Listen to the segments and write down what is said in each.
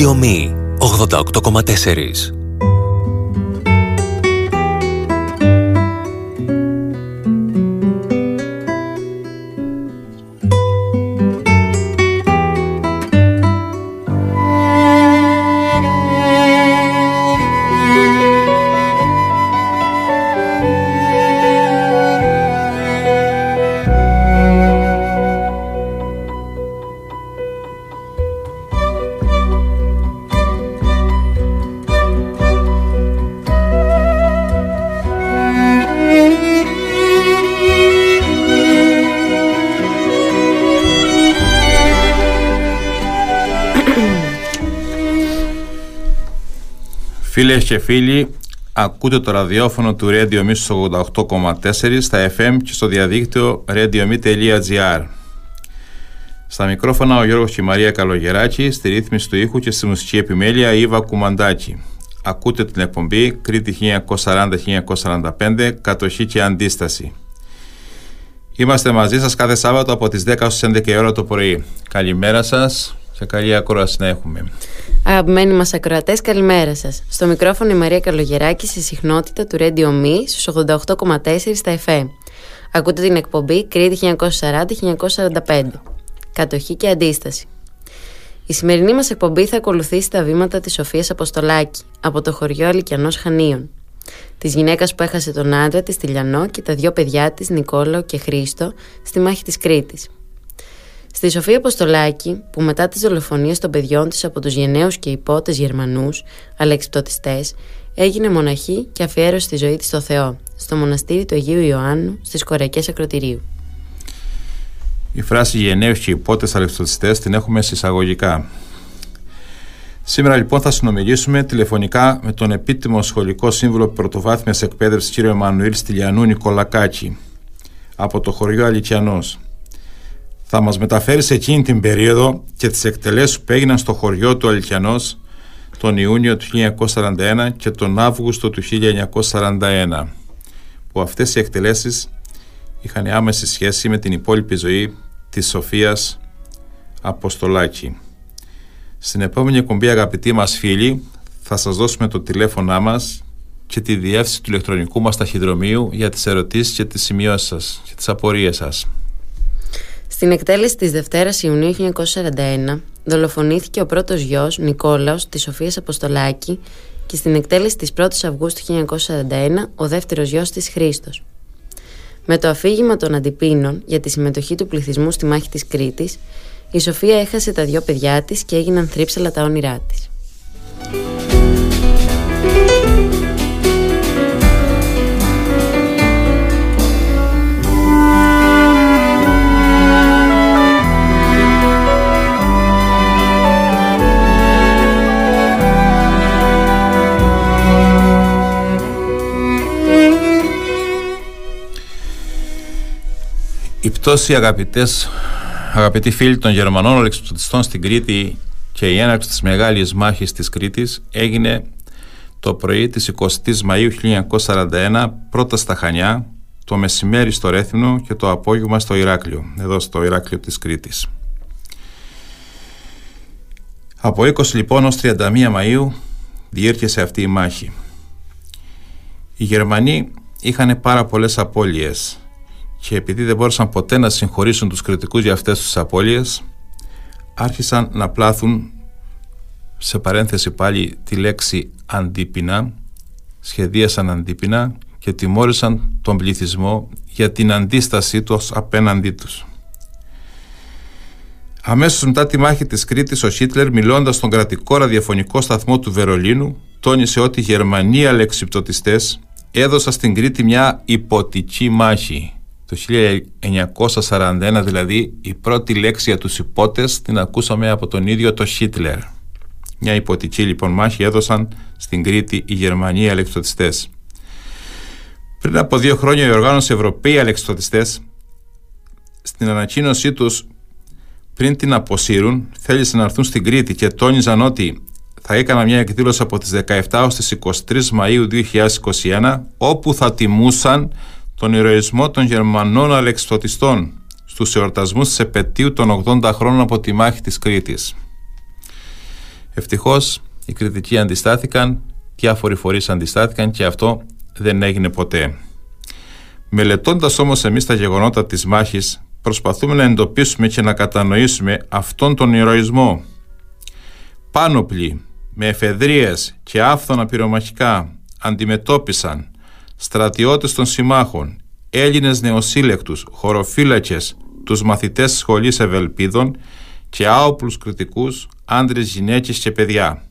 Radio Me 88,4 Φίλες και φίλοι, ακούτε το ραδιόφωνο του Radio Me 88,4 στα FM και στο διαδίκτυο radiome.gr. Στα μικρόφωνα ο Γιώργος και η Μαρία Καλογεράκη, στη ρύθμιση του ήχου και στη μουσική επιμέλεια η Ήβα Κουμαντάκη. Ακούτε την εκπομπή Κρήτη 1940-1945, κατοχή και αντίσταση. Είμαστε μαζί σας κάθε Σάββατο από τις 10 στις 11 ώρα το πρωί. Καλημέρα σας και καλή ακρόαση να έχουμε. Αγαπημένοι μας ακροατές, καλημέρα σας. Στο μικρόφωνο η Μαρία Καλογεράκη στη συχνότητα του Radio Me στους 88,4 στα FM. Ακούτε την εκπομπή Κρήτη 1940-1945. Κατοχή και αντίσταση. Η σημερινή μας εκπομπή θα ακολουθήσει τα βήματα της Σοφίας Αποστολάκη από το χωριό Αλικιανός Χανίων. Της γυναίκας που έχασε τον άντρα της Τηλιανό και τα δύο παιδιά της Νικόλαο και Χρήστο στη μάχη της Κρήτης. Στη Σοφία Αποστολάκη, που μετά τις δολοφονίες των παιδιών της από τους γενναίους και υπότες Γερμανούς, αλεξιπτωτιστέ, έγινε μοναχή και αφιέρωσε τη ζωή της στο Θεό, στο μοναστήρι του Αγίου Ιωάννου στις Κοριακέ Ακροτηρίου. Η φράση γενναίους και υπότες αλεξιπτωτιστέ την έχουμε συσσαγωγικά. Σήμερα λοιπόν θα συνομιλήσουμε τηλεφωνικά με τον επίτιμο σχολικό σύμβουλο πρωτοβάθμιας εκπαίδευσης κ. Εμμανουήλ Στυλιανού Νικολακάκη από το χωριό Αλικιανός θα μας μεταφέρεις σε εκείνη την περίοδο και τις εκτελέσεις που έγιναν στο χωριό του Αλκιανός τον Ιούνιο του 1941 και τον Αύγουστο του 1941 που αυτές οι εκτελέσεις είχαν άμεση σχέση με την υπόλοιπη ζωή της Σοφίας Αποστολάκη. Στην επόμενη εκπομπή αγαπητοί μας φίλοι θα σας δώσουμε το τηλέφωνά μας και τη διεύθυνση του ηλεκτρονικού μας ταχυδρομείου για τις ερωτήσεις και τις σημειώσεις σας και τις απορίες σας. Στην εκτέλεση της Δευτέρας Ιουνίου 1941 δολοφονήθηκε ο πρώτος γιος Νικόλαος της Σοφίας Αποστολάκη και στην εκτέλεση της 1ης Αυγούστου 1941 ο δεύτερος γιος της Χρήστος. Με το αφήγημα των αντιπίνων για τη συμμετοχή του πληθυσμού στη μάχη της Κρήτης, η Σοφία έχασε τα δυο παιδιά της και έγιναν θρύψαλα τα όνειρά της. Η πτώση αγαπητές, αγαπητοί φίλοι των Γερμανών ολεξιπτωτιστών στην Κρήτη και η έναρξη της μεγάλης μάχης της Κρήτης έγινε το πρωί της 20ης Μαΐου 1941 πρώτα στα Χανιά, το μεσημέρι στο Ρέθινο και το απόγευμα στο Ηράκλειο, εδώ στο Ηράκλειο της Κρήτης. Από 20 λοιπόν ως 31 Μαΐου διήρκεσε αυτή η μάχη. Οι Γερμανοί είχαν πάρα πολλές απώλειες και επειδή δεν μπόρεσαν ποτέ να συγχωρήσουν τους κριτικούς για αυτές τις απώλειες άρχισαν να πλάθουν σε παρένθεση πάλι τη λέξη αντίπεινα σχεδίασαν αντίπεινα και τιμώρησαν τον πληθυσμό για την αντίστασή τους απέναντί τους. Αμέσως μετά τη μάχη της Κρήτης ο Χίτλερ μιλώντας στον κρατικό ραδιοφωνικό σταθμό του Βερολίνου τόνισε ότι οι Γερμανοί αλεξιπτωτιστές έδωσαν στην Κρήτη μια υποτική μάχη το 1941 δηλαδή η πρώτη λέξη για τους υπότες την ακούσαμε από τον ίδιο το Χίτλερ. Μια υποτική λοιπόν μάχη έδωσαν στην Κρήτη οι Γερμανοί αλεξιτοτιστές. Πριν από δύο χρόνια οι οργάνωση Ευρωπαίοι αλεξιτοτιστές στην ανακοίνωσή τους πριν την αποσύρουν θέλησαν να έρθουν στην Κρήτη και τόνιζαν ότι θα έκανα μια εκδήλωση από τις 17 ως τις 23 Μαΐου 2021 όπου θα τιμούσαν τον ηρωισμό των Γερμανών αλεξιπτωτιστών στους εορτασμούς της επαιτίου των 80 χρόνων από τη μάχη της Κρήτης. Ευτυχώς οι κριτικοί αντιστάθηκαν, διάφοροι φορείς αντιστάθηκαν και αυτό δεν έγινε ποτέ. Μελετώντας όμως εμείς τα γεγονότα της μάχης, προσπαθούμε να εντοπίσουμε και να κατανοήσουμε αυτόν τον ηρωισμό. Πάνωπλοι, με εφεδρίες και άφθονα πυρομαχικά αντιμετώπισαν στρατιώτες των συμμάχων, Έλληνες νεοσύλλεκτους, χωροφύλακες, τους μαθητές σχολής Ευελπίδων και άοπλους κριτικούς, άντρες, γυναίκες και παιδιά.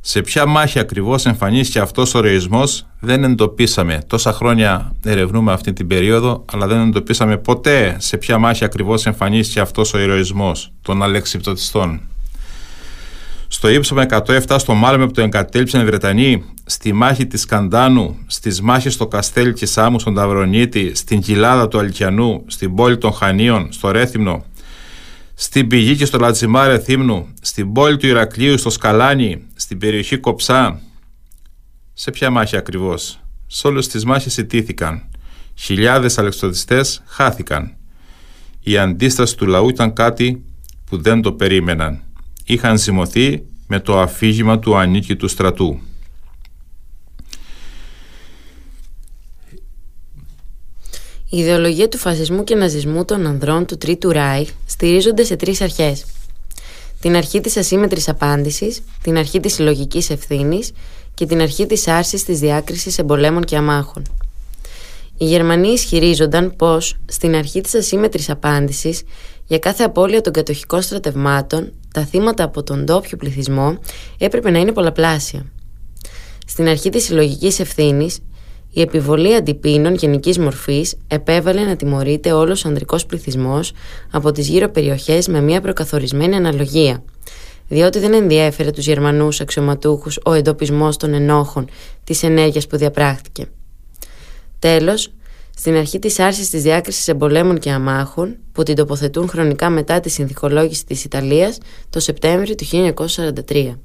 Σε ποια μάχη ακριβώς εμφανίστηκε αυτός ο ρεϊσμός δεν εντοπίσαμε. Τόσα χρόνια ερευνούμε αυτή την περίοδο, αλλά δεν εντοπίσαμε ποτέ σε ποια μάχη ακριβώς εμφανίστηκε αυτός ο ηρωισμός των αλεξιπτωτιστών. Στο ύψος 107 στο Μάλμε που το εγκατέλειψαν οι Βρετανοί, στη μάχη της Καντάνου, στις μάχες στο Καστέλ και Σάμου στον Ταυρονίτη, στην κοιλάδα του Αλκιανού, στην πόλη των Χανίων, στο Ρέθυμνο, στην πηγή και στο Λατζιμάρε Θύμνου, στην πόλη του Ηρακλείου, στο Σκαλάνι, στην περιοχή Κοψά. Σε ποια μάχη ακριβώς; Σε όλες τις μάχες ιτήθηκαν. Χιλιάδες αλεξοδιστές χάθηκαν. Η αντίσταση του λαού ήταν κάτι που δεν το περίμεναν. Είχαν ζυμωθεί με το αφήγημα του ανίκητου στρατού. Η ιδεολογία του φασισμού και ναζισμού των ανδρών του Τρίτου Ράι στηρίζονται σε τρεις αρχές. Την αρχή της ασύμετρης απάντησης, την αρχή της συλλογικής ευθύνης και την αρχή της άρσης της διάκρισης εμπολέμων και αμάχων. Οι Γερμανοί ισχυρίζονταν πως στην αρχή της ασύμετρης απάντησης για κάθε απώλεια των κατοχικών στρατευμάτων τα θύματα από τον ντόπιο πληθυσμό έπρεπε να είναι πολλαπλάσια. Στην αρχή της συλλογικής ευθύνης η επιβολή αντιπίνων γενικής μορφής επέβαλε να τιμωρείται όλος ο ανδρικός πληθυσμός από τις γύρω περιοχές με μια προκαθορισμένη αναλογία, διότι δεν ενδιέφερε τους Γερμανούς αξιωματούχους ο εντοπισμός των ενόχων της ενέργειας που διαπράχθηκε. Τέλος, στην αρχή της άρσης της διάκρισης εμπολέμων και αμάχων, που την τοποθετούν χρονικά μετά τη συνθηκολόγηση της Ιταλίας το Σεπτέμβριο του 1943.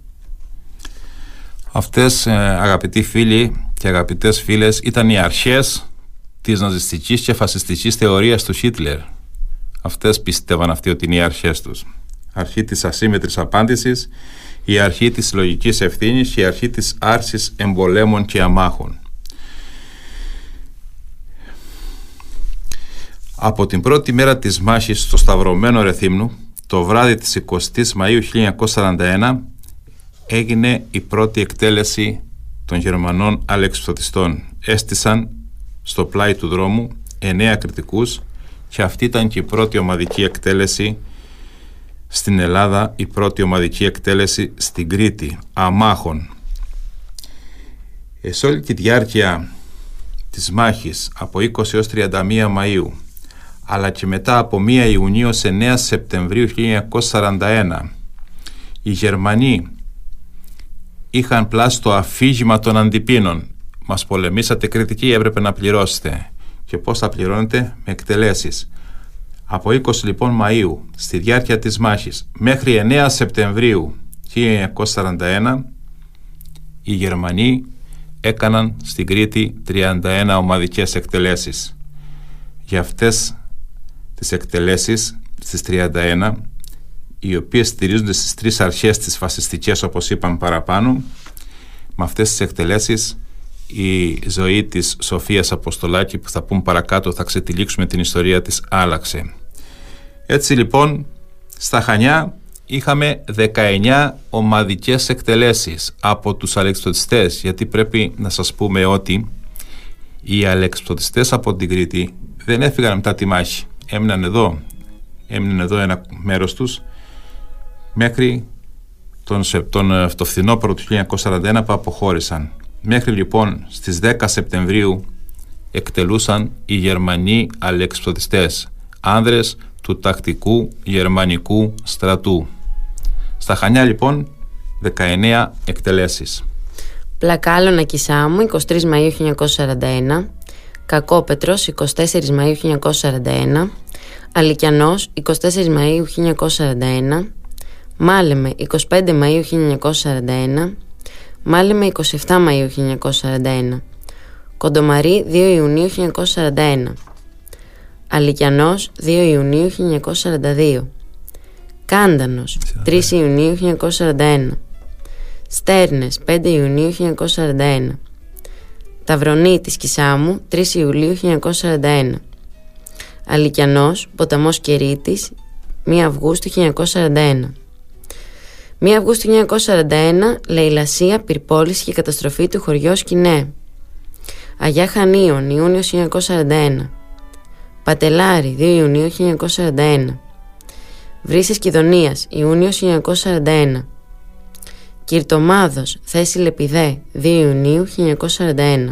Αυτές ε, αγαπητοί φίλοι και αγαπητές φίλες ήταν οι αρχές της ναζιστικής και φασιστικής θεωρίας του Χίτλερ. Αυτές πίστευαν αυτοί ότι είναι οι αρχές τους. Αρχή της ασύμετρης απάντησης, η αρχή της λογικής ευθύνης και η αρχή της άρσης εμπολέμων και αμάχων. Από την πρώτη μέρα της μάχης στο Σταυρωμένο Ρεθύμνου, το βράδυ της 20ης Μαΐου 1941, έγινε η πρώτη εκτέλεση των Γερμανών αλεξιπτωτιστών. Έστησαν στο πλάι του δρόμου εννέα κριτικούς και αυτή ήταν και η πρώτη ομαδική εκτέλεση στην Ελλάδα, η πρώτη ομαδική εκτέλεση στην Κρήτη, αμάχων. Ε, σε όλη τη διάρκεια της μάχης από 20 έως 31 Μαΐου αλλά και μετά από 1 Ιουνίου σε 9 Σεπτεμβρίου 1941 οι Γερμανοί είχαν πλάσει το αφήγημα των αντιπίνων. Μας πολεμήσατε κριτική, έπρεπε να πληρώσετε. Και πώς θα πληρώνετε; Με εκτελέσεις. Από 20 λοιπόν Μαΐου στη διάρκεια της μάχης μέχρι 9 Σεπτεμβρίου 1941 οι Γερμανοί έκαναν στην Κρήτη 31 ομαδικές εκτελέσεις. Για αυτές τις εκτελέσεις στις 31 οι οποίες στηρίζονται στις τρεις αρχές της φασιστικές όπως είπαμε παραπάνω. Με αυτές τις εκτελέσεις η ζωή της Σοφίας Αποστολάκη που θα πούμε παρακάτω θα ξετυλίξουμε την ιστορία της άλλαξε. Έτσι λοιπόν στα Χανιά είχαμε 19 ομαδικές εκτελέσεις από τους αλεξιπτωτιστές γιατί πρέπει να σας πούμε ότι οι αλεξιπτωτιστές από την Κρήτη δεν έφυγαν μετά τη μάχη έμειναν εδώ έμειναν εδώ ένα μέρος τους μέχρι τον, τον, ε, το φθινόπωρο του 1941 που αποχώρησαν. Μέχρι λοιπόν στις 10 Σεπτεμβρίου εκτελούσαν οι Γερμανοί αλεξιπτωτιστές, άνδρες του τακτικού γερμανικού στρατού. Στα Χανιά λοιπόν 19 εκτελέσεις. Πλακάλωνα Κισάμου 23 Μαΐου 1941 Κακόπετρος 24 Μαΐου 1941 Αλικιανός 24 Μαΐου 1941 Μάλεμε 25 Μαΐου 1941 Μάλεμε 27 Μαΐου 1941 Κοντομαρί 2 Ιουνίου 1941 Αλικιανός 2 Ιουνίου 1942 Κάντανος 3 Ιουνίου 1941 Στέρνες 5 Ιουνίου 1941 Ταυρονή της Κισάμου 3 Ιουλίου 1941 Αλικιανός, ποταμός Κερίτης 1 Αυγούστου 1941 1 Αυγούστου 1941 Λαιλασία, πυρπόληση και καταστροφή του χωριό Σκινέ Αγιά Χανίων Ιούνιος 1941 Πατελάρη 2 Ιουνίου 1941 Βρύσες Κιδωνίας Ιούνιος 1941 Κυρτομάδος Θέση Λεπιδέ 2 Ιουνίου 1941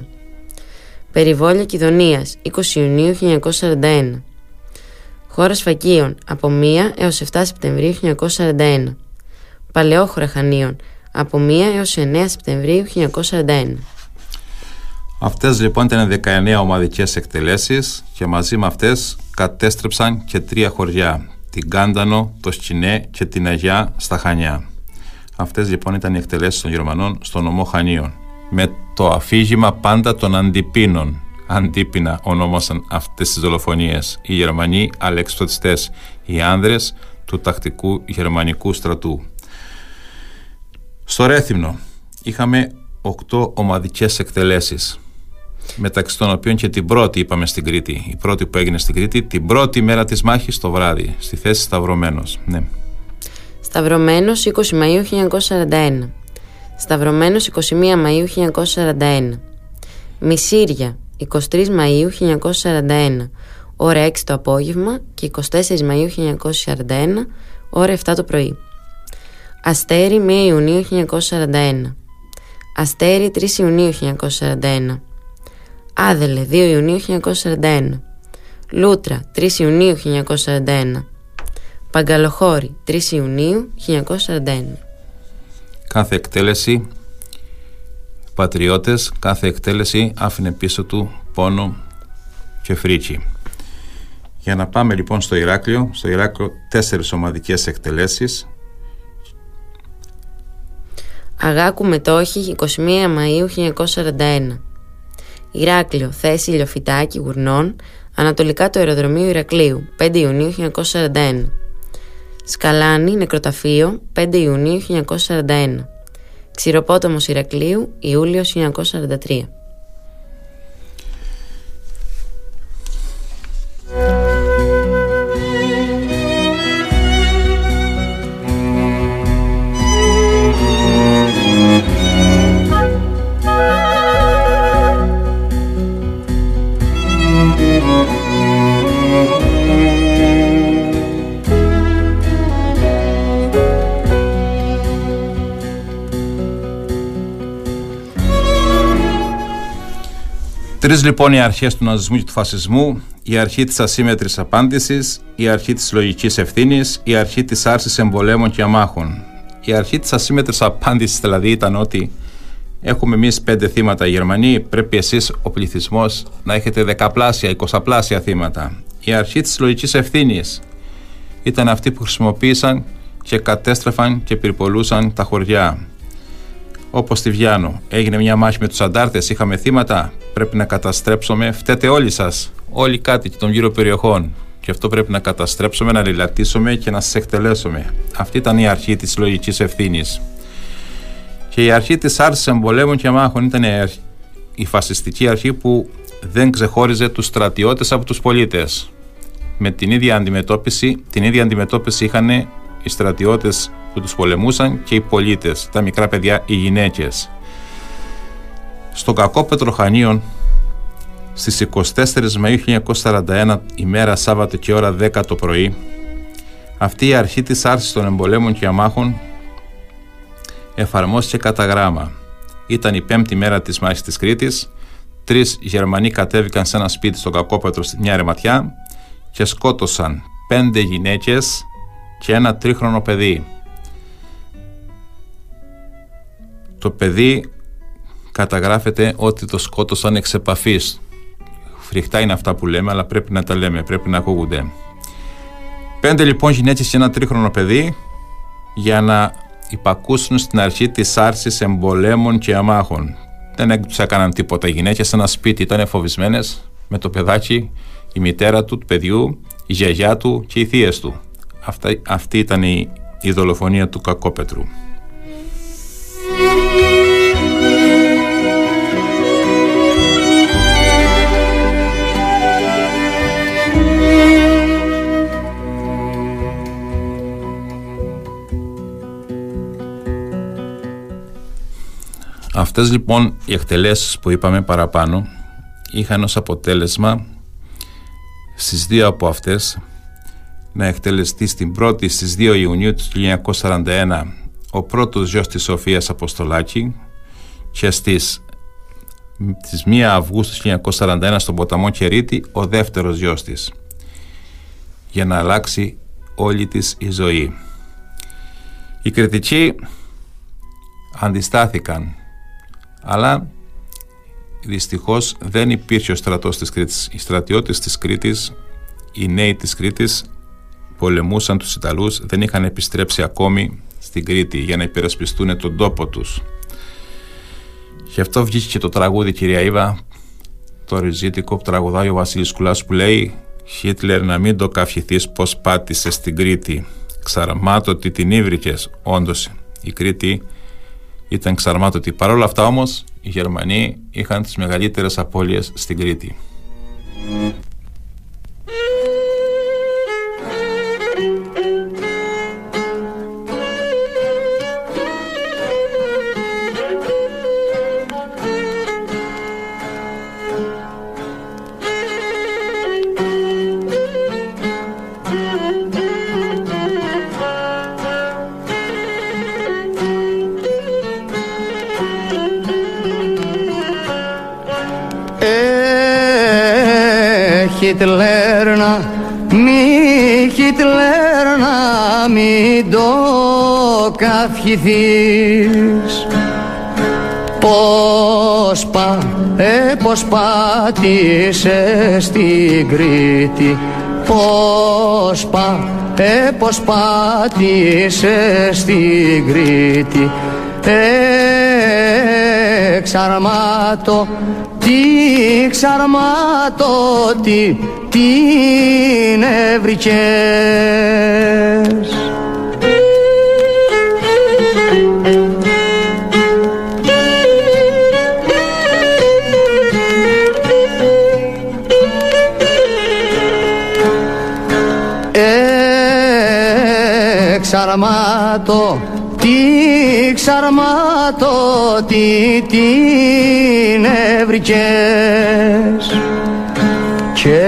Περιβόλια Κιδωνίας 20 Ιουνίου 1941 Χώρας Φακίων από 1 έως 7 Σεπτεμβρίου 1941 Παλαιόχώρα Χανίων από 1 έως 9 Σεπτεμβρίου 1941 Αυτές λοιπόν ήταν 19 ομαδικές εκτελέσεις και μαζί με αυτές κατέστρεψαν και τρία χωριά την Κάντανο, το Σκινέ και την Αγιά στα Χανιά. Αυτές λοιπόν ήταν οι εκτελέσεις των Γερμανών στο νομό Χανίων. Με το αφήγημα πάντα των αντιπίνων. Αντίπεινα ονόμασαν αυτές τις δολοφονίες οι Γερμανοί αλεξιπτωτιστές οι άνδρες του τακτικού γερμανικού στρατού. Στο Ρέθυμνο είχαμε οκτώ ομαδικές εκτελέσεις μεταξύ των οποίων και την πρώτη είπαμε στην Κρήτη. Η πρώτη που έγινε στην Κρήτη την πρώτη μέρα της μάχης το βράδυ στη θέση Σταυρωμένος. Ναι. Σταυρωμένος 20 Μαΐου 1941 Σταυρωμένος 21 Μαΐου 1941 Μισήρια 23 Μαΐου 1941 ώρα 6 το απόγευμα και 24 Μαΐου 1941 ώρα 7 το πρωί. Αστέρι 1 Ιουνίου 1941 Αστέρι 3 Ιουνίου 1941 Άδελε 2 Ιουνίου 1941 Λούτρα 3 Ιουνίου 1941 Παγκαλοχώρη 3 Ιουνίου 1941 Κάθε εκτέλεση πατριώτες, κάθε εκτέλεση άφηνε πίσω του πόνο και φρίκι. Για να πάμε λοιπόν στο Ηράκλειο, στο Ηράκλειο τέσσερις ομαδικές εκτελέσεις. Αγάκου Μετόχη 21 Μαΐου 1941 Ηράκλειο, θέση Ηλιοφυτάκη Γουρνών, ανατολικά του αεροδρομίου Ηρακλείου, 5 Ιουνίου 1941. Σκαλάνη, νεκροταφείο, 5 Ιουνίου 1941. Ξηροπόταμος Ηρακλείου, Ιούλιος 1943. Τρεις λοιπόν οι αρχές του ναζισμού και του φασισμού, η αρχή της ασύμετρης απάντησης, η αρχή της λογικής ευθύνης, η αρχή της άρσης εμπολέμων και αμάχων. Η αρχή της ασύμετρης απάντησης δηλαδή ήταν ότι έχουμε εμείς πέντε θύματα οι Γερμανοί, πρέπει εσείς ο πληθυσμός να έχετε δεκαπλάσια, εικοσαπλάσια θύματα. Η αρχή της λογικής ευθύνης ήταν αυτοί που χρησιμοποίησαν και κατέστρεφαν και πυρπολούσαν τα χωριά. Όπως στη Βιάνο, έγινε μια μάχη με τους αντάρτες, είχαμε θύματα. Πρέπει να καταστρέψουμε. Φταίτε όλοι σας, όλοι οι κάτοικοι των γύρω περιοχών. Και αυτό πρέπει να καταστρέψουμε, να λιλατήσουμε και να σας εκτελέσουμε. Αυτή ήταν η αρχή της λογικής ευθύνης. Και η αρχή της άρσης εμπολέμων και μάχων ήταν η φασιστική αρχή που δεν ξεχώριζε τους στρατιώτες από τους πολίτες. Με την ίδια αντιμετώπιση, την ίδια αντιμετώπιση είχαν οι στρατιώτες που τους πολεμούσαν και οι πολίτες, τα μικρά παιδιά, οι γυναίκες. Στο κακό Πετροχανίων στις 24 Μαΐου 1941 ημέρα Σάββατο και ώρα 10 το πρωί αυτή η αρχή της άρσης των εμπολέμων και αμάχων εφαρμόστηκε κατά γράμμα. Ήταν η πέμπτη μέρα της μάχης της Κρήτης τρεις Γερμανοί κατέβηκαν σε ένα σπίτι στο Κακόπετρο στη μια ρεματιά και σκότωσαν πέντε γυναίκες και ένα τρίχρονο παιδί. Το παιδί καταγράφεται ότι το σκότωσαν εξ επαφής. Φρικτά είναι αυτά που λέμε, αλλά πρέπει να τα λέμε, πρέπει να ακούγονται. Πέντε λοιπόν γυναίκες και ένα τρίχρονο παιδί για να υπακούσουν στην αρχή της άρσης εμπολέμων και αμάχων. Δεν τους έκαναν τίποτα οι γυναίκες σε ένα σπίτι, ήταν φοβισμένες με το παιδάκι, η μητέρα του, του παιδιού, η γιαγιά του και οι θείες του. Αυτή ήταν η, η δολοφονία του Κακόπετρου. Αυτές λοιπόν οι εκτελέσεις που είπαμε παραπάνω είχαν ως αποτέλεσμα στις δύο από αυτές να εκτελεστεί στην πρώτη στις 2 Ιουνίου του 1941 ο πρώτος γιος της Σοφίας Αποστολάκη και στις της 1 Αυγούστου 1941 στον ποταμό Κερίτη ο δεύτερος γιος της για να αλλάξει όλη της η ζωή. Οι κριτικοί αντιστάθηκαν αλλά δυστυχώς δεν υπήρχε ο στρατός της Κρήτης. Οι στρατιώτες της Κρήτης, οι νέοι της Κρήτης πολεμούσαν τους Ιταλούς, δεν είχαν επιστρέψει ακόμη στην Κρήτη για να υπερασπιστούν τον τόπο τους. Γι' αυτό βγήκε και το τραγούδι κυρία Ήβα, το ριζίτικο που τραγουδάει ο Βασίλης Κουλάς που λέει «Χίτλερ να μην το καυχηθείς πως πάτησες στην Κρήτη, ξαραμάτωτη την ήβρικες». Όντως η Κρήτη ήταν ξαρμάτωτη. Παρ' όλα αυτά όμως οι Γερμανοί είχαν τις μεγαλύτερες απώλειες στην Κρήτη. Χιτλέρ να μη Χιτλέρ να μην το καυχηθείς. Πώς πα, ε, πώς πάτησε στην Κρήτη. Πώς πα, ε, πώς πάτησε στην Κρήτη. Εξαρμάτω τι ξαρμάτω τι την έβρικες Εξαρμάτω τι ξαρμάτω τι την έβρικες. Και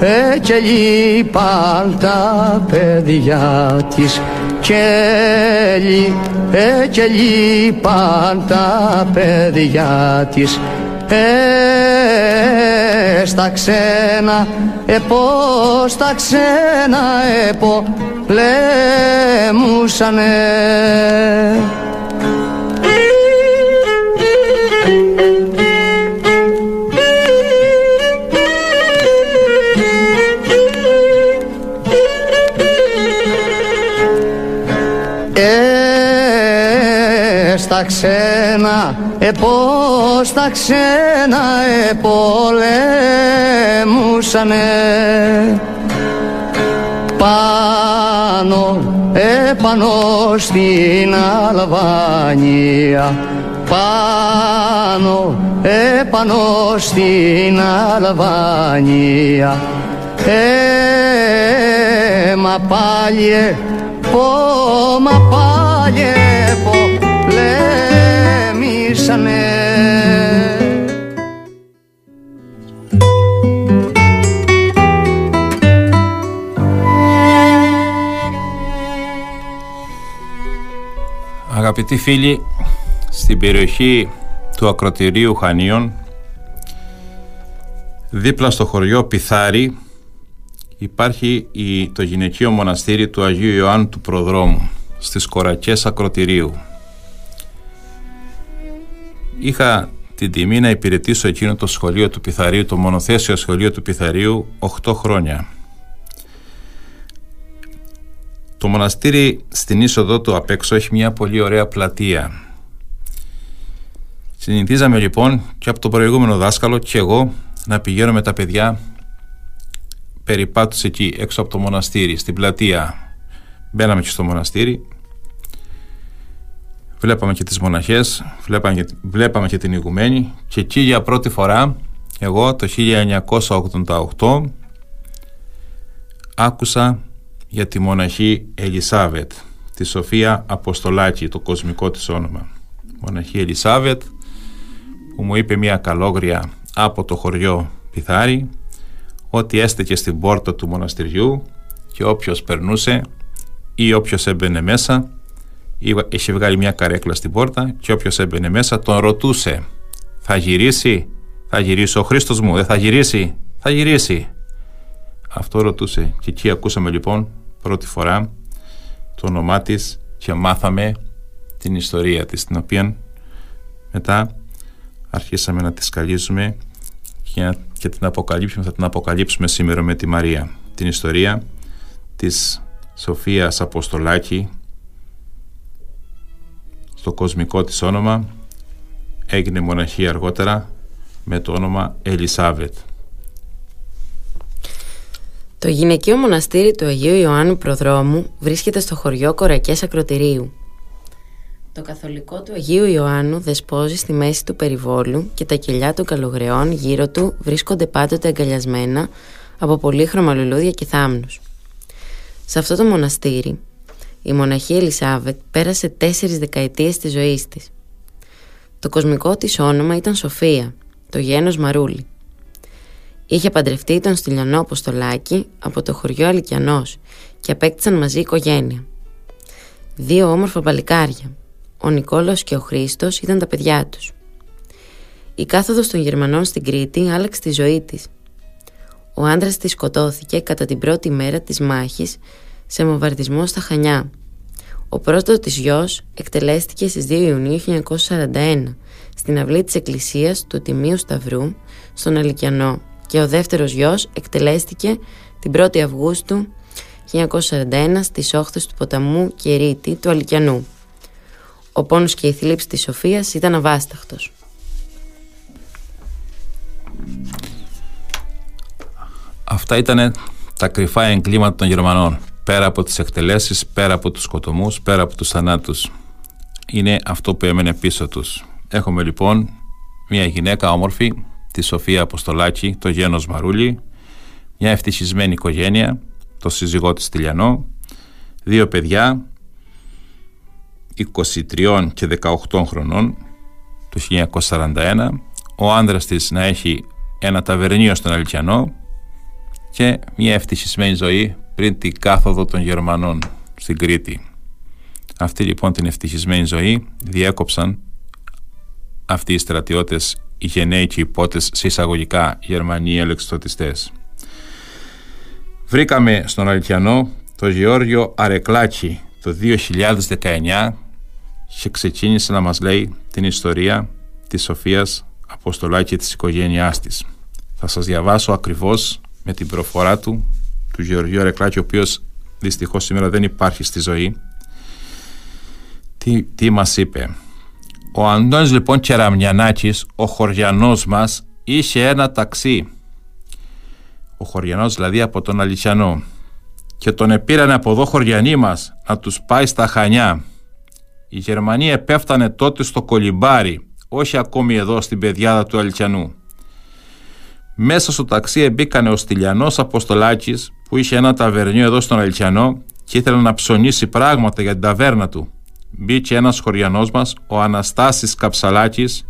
ε, και λείπαν τα παιδιά της. Και ε, και λείπαν τα παιδιά της. Ε, στα ξένα, ε, πώς τα ξένα, ε, πολέμουσανε. Ε, στα ξένα, ε, πώς τα ξένα επολέμουσανε πάνω, επάνω στην Αλβανία. Πάνω, επάνω στην Αλβανία. Ε, μα πάλι, πω, μα πάλι, πω, λέμισανε Αγαπητοί φίλοι, στην περιοχή του ακροτηρίου Χανίων, δίπλα στο χωριό Πιθάρι, υπάρχει η, το γυναικείο μοναστήρι του Αγίου Ιωάννου του Προδρόμου, στις κορακές ακροτηρίου. Είχα την τιμή να υπηρετήσω εκείνο το σχολείο του Πιθαρίου, το μονοθέσιο σχολείο του Πιθαρίου, 8 χρόνια. Το μοναστήρι στην είσοδο του απ' έξω έχει μια πολύ ωραία πλατεία. Συνηθίζαμε λοιπόν και από το προηγούμενο δάσκαλο και εγώ να πηγαίνω με τα παιδιά περιπάτους εκεί έξω από το μοναστήρι, στην πλατεία. Μπαίναμε και στο μοναστήρι, βλέπαμε και τις μοναχές, βλέπαμε και, βλέπαμε και την ηγουμένη και εκεί για πρώτη φορά εγώ το 1988 άκουσα για τη μοναχή Ελισάβετ, τη Σοφία Αποστολάκη, το κοσμικό της όνομα. μοναχή Ελισάβετ που μου είπε μια καλόγρια από το χωριό Πιθάρι ότι έστεκε στην πόρτα του μοναστηριού και όποιος περνούσε ή όποιος έμπαινε μέσα είχε βγάλει μια καρέκλα στην πόρτα και όποιος έμπαινε μέσα τον ρωτούσε θα γυρίσει, θα γυρίσει ο Χρήστος μου, δεν θα γυρίσει, θα γυρίσει. Αυτό ρωτούσε και εκεί ακούσαμε λοιπόν πρώτη φορά το όνομά της και μάθαμε την ιστορία της την οποία μετά αρχίσαμε να τη σκαλίζουμε και, και την αποκαλύψουμε, θα την αποκαλύψουμε σήμερα με τη Μαρία την ιστορία της Σοφίας Αποστολάκη στο κοσμικό της όνομα έγινε μοναχή αργότερα με το όνομα Ελισάβετ. Το γυναικείο μοναστήρι του Αγίου Ιωάννου Προδρόμου βρίσκεται στο χωριό Κορακές Ακροτηρίου. Το καθολικό του Αγίου Ιωάννου δεσπόζει στη μέση του περιβόλου και τα κελιά των καλογρεών γύρω του βρίσκονται πάντοτε αγκαλιασμένα από πολύχρωμα λουλούδια και θάμνους. Σε αυτό το μοναστήρι, η μοναχή Ελισάβετ πέρασε τέσσερις δεκαετίες της ζωής της. Το κοσμικό της όνομα ήταν Σοφία, το γένος Μαρούλη. Είχε παντρευτεί τον Στυλιανό Αποστολάκη από το χωριό Αλικιανός και απέκτησαν μαζί οικογένεια. Δύο όμορφα παλικάρια, ο Νικόλαος και ο Χρήστος ήταν τα παιδιά τους. Η κάθοδος των Γερμανών στην Κρήτη άλλαξε τη ζωή της. Ο άντρας της σκοτώθηκε κατά την πρώτη μέρα της μάχης σε μοβαρδισμό στα Χανιά. Ο πρώτος της γιος εκτελέστηκε στις 2 Ιουνίου 1941 στην αυλή της εκκλησίας του Τιμίου Σταυρού στον Αλικιανό και ο δεύτερος γιος εκτελέστηκε την 1η Αυγούστου 1941 στις όχθες του ποταμού Κερίτη του Αλικιανού. Ο πόνος και η θλίψη της Σοφίας ήταν αβάσταχτος. Αυτά ήταν τα κρυφά εγκλήματα των Γερμανών. Πέρα από τις εκτελέσεις, πέρα από τους σκοτωμούς, πέρα από τους θανάτους. Είναι αυτό που έμενε πίσω τους. Έχουμε λοιπόν μια γυναίκα όμορφη, τη Σοφία Αποστολάκη, το γένος Μαρούλη, μια ευτυχισμένη οικογένεια, το σύζυγό της Τηλιανό, δύο παιδιά, 23 και 18 χρονών, το 1941, ο άνδρας της να έχει ένα ταβερνίο στον Αλκιανό και μια ευτυχισμένη ζωή πριν την κάθοδο των Γερμανών στην Κρήτη. Αυτή λοιπόν την ευτυχισμένη ζωή διέκοψαν αυτοί οι στρατιώτες, οι γενναίοι και οι πότες σε εισαγωγικά Γερμανοί ελεξιτοτιστές. Βρήκαμε στον Αλκιανό το Γεώργιο Αρεκλάτσι το 2019 και ξεκίνησε να μας λέει την ιστορία της Σοφίας Αποστολάκη και της οικογένειάς της. Θα σας διαβάσω ακριβώς με την προφορά του του Γεωργίου Αρεκλάκη ο οποίος δυστυχώς σήμερα δεν υπάρχει στη ζωή τι, τι μας είπε ο Αντώνης λοιπόν Κεραμιανάκης ο χωριανός μας είχε ένα ταξί. Ο χωριανός δηλαδή από τον Αλυσιανό. Και τον επήρανε από εδώ χωριανοί μας να τους πάει στα Χανιά. Η Γερμανία επέφτανε τότε στο Κολυμπάρι όχι ακόμη εδώ στην πεδιάδα του Αλυσιανού. Μέσα στο ταξί μπήκανε ο Στυλιανός Αποστολάκης που είχε ένα ταβερνίο εδώ στον Αλτσιανό και ήθελε να ψωνίσει πράγματα για την ταβέρνα του. Μπήκε ένας χωριανός μας, ο Αναστάσης Καψαλάκης,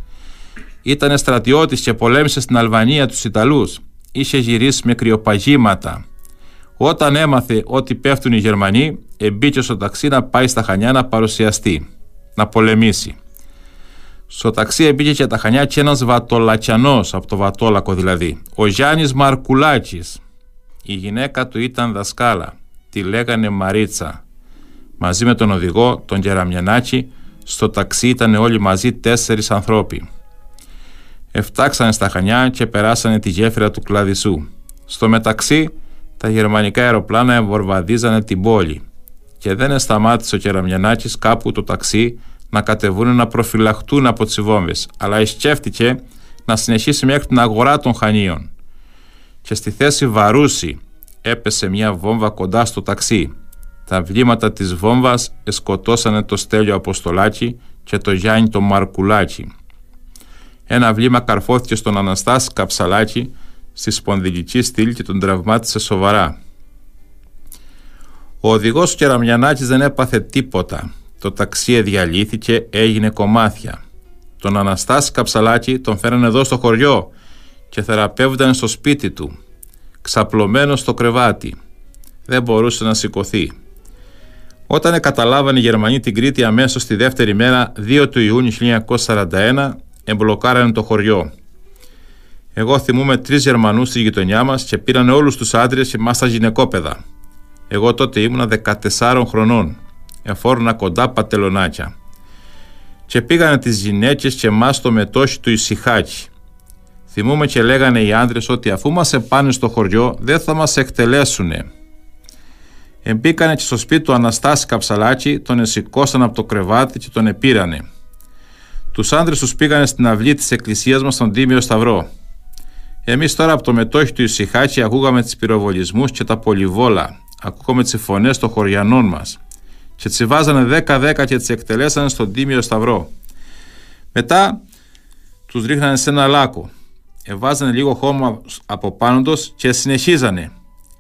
ήταν στρατιώτης και πολέμησε στην Αλβανία τους Ιταλούς. Είχε γυρίσει με κρυοπαγήματα. Όταν έμαθε ότι πέφτουν οι Γερμανοί, μπήκε στο ταξί να πάει στα Χανιά να παρουσιαστεί, να πολεμήσει. Στο ταξί μπήκε και τα Χανιά και ένας βατολατσιανός, από το βατόλακο δηλαδή, ο Γιάννης Μαρκουλάκης, η γυναίκα του ήταν δασκάλα. Τη λέγανε Μαρίτσα. Μαζί με τον οδηγό, τον Κεραμιανάκη, στο ταξί ήταν όλοι μαζί τέσσερις ανθρώποι. Εφτάξανε στα Χανιά και περάσανε τη γέφυρα του Κλαδισού. Στο μεταξύ, τα γερμανικά αεροπλάνα εμβορβαδίζανε την πόλη και δεν σταμάτησε ο Κεραμιανάκης κάπου το ταξί να κατεβούν να προφυλαχτούν από τις βόμβες, αλλά σκέφτηκε να συνεχίσει μέχρι την αγορά των Χανίων και στη θέση Βαρούση έπεσε μια βόμβα κοντά στο ταξί. Τα βλήματα της βόμβας εσκοτώσανε το Στέλιο Αποστολάκη και το Γιάννη το Μαρκουλάκη. Ένα βλήμα καρφώθηκε στον Αναστάση Καψαλάκη στη σπονδυλική στήλη και τον τραυμάτισε σοβαρά. Ο οδηγός Κεραμιανάκης δεν έπαθε τίποτα. Το ταξί διαλύθηκε, έγινε κομμάτια. Τον Αναστάση Καψαλάκη τον φέρανε εδώ στο χωριό και θεραπεύονταν στο σπίτι του, ξαπλωμένο στο κρεβάτι. Δεν μπορούσε να σηκωθεί. Όταν καταλάβανε οι Γερμανοί την Κρήτη αμέσως τη δεύτερη μέρα 2 του Ιούνιου 1941 εμπλοκάρανε το χωριό. Εγώ θυμούμαι τρεις Γερμανούς στη γειτονιά μας και πήραν όλους τους άντρες και εμά τα γυναικόπαιδα. Εγώ τότε ήμουνα 14 χρονών. Εφόρνα κοντά πατελονάκια. Και πήγανε τις γυναίκες και εμά στο μετόχι του Ισυχάκη. Θυμούμαι και λέγανε οι άντρες ότι αφού μας επάνε στο χωριό δεν θα μας εκτελέσουνε. Εμπήκανε και στο σπίτι του Αναστάση Καψαλάκη, τον εσηκώσαν από το κρεβάτι και τον επήρανε. Τους άντρε τους πήγανε στην αυλή της εκκλησίας μας στον Τίμιο Σταυρό. Εμείς τώρα από το μετόχι του Ισυχάκη ακούγαμε τις πυροβολισμούς και τα πολυβόλα. Ακούγαμε τις φωνές των χωριανών μας. Και τις βάζανε 10-10 και τις εκτελέσανε στον Τίμιο Σταυρό. Μετά τους ρίχνανε σε ένα λάκκο. Εβάζανε λίγο χώμα από πάνω τους και συνεχίζανε.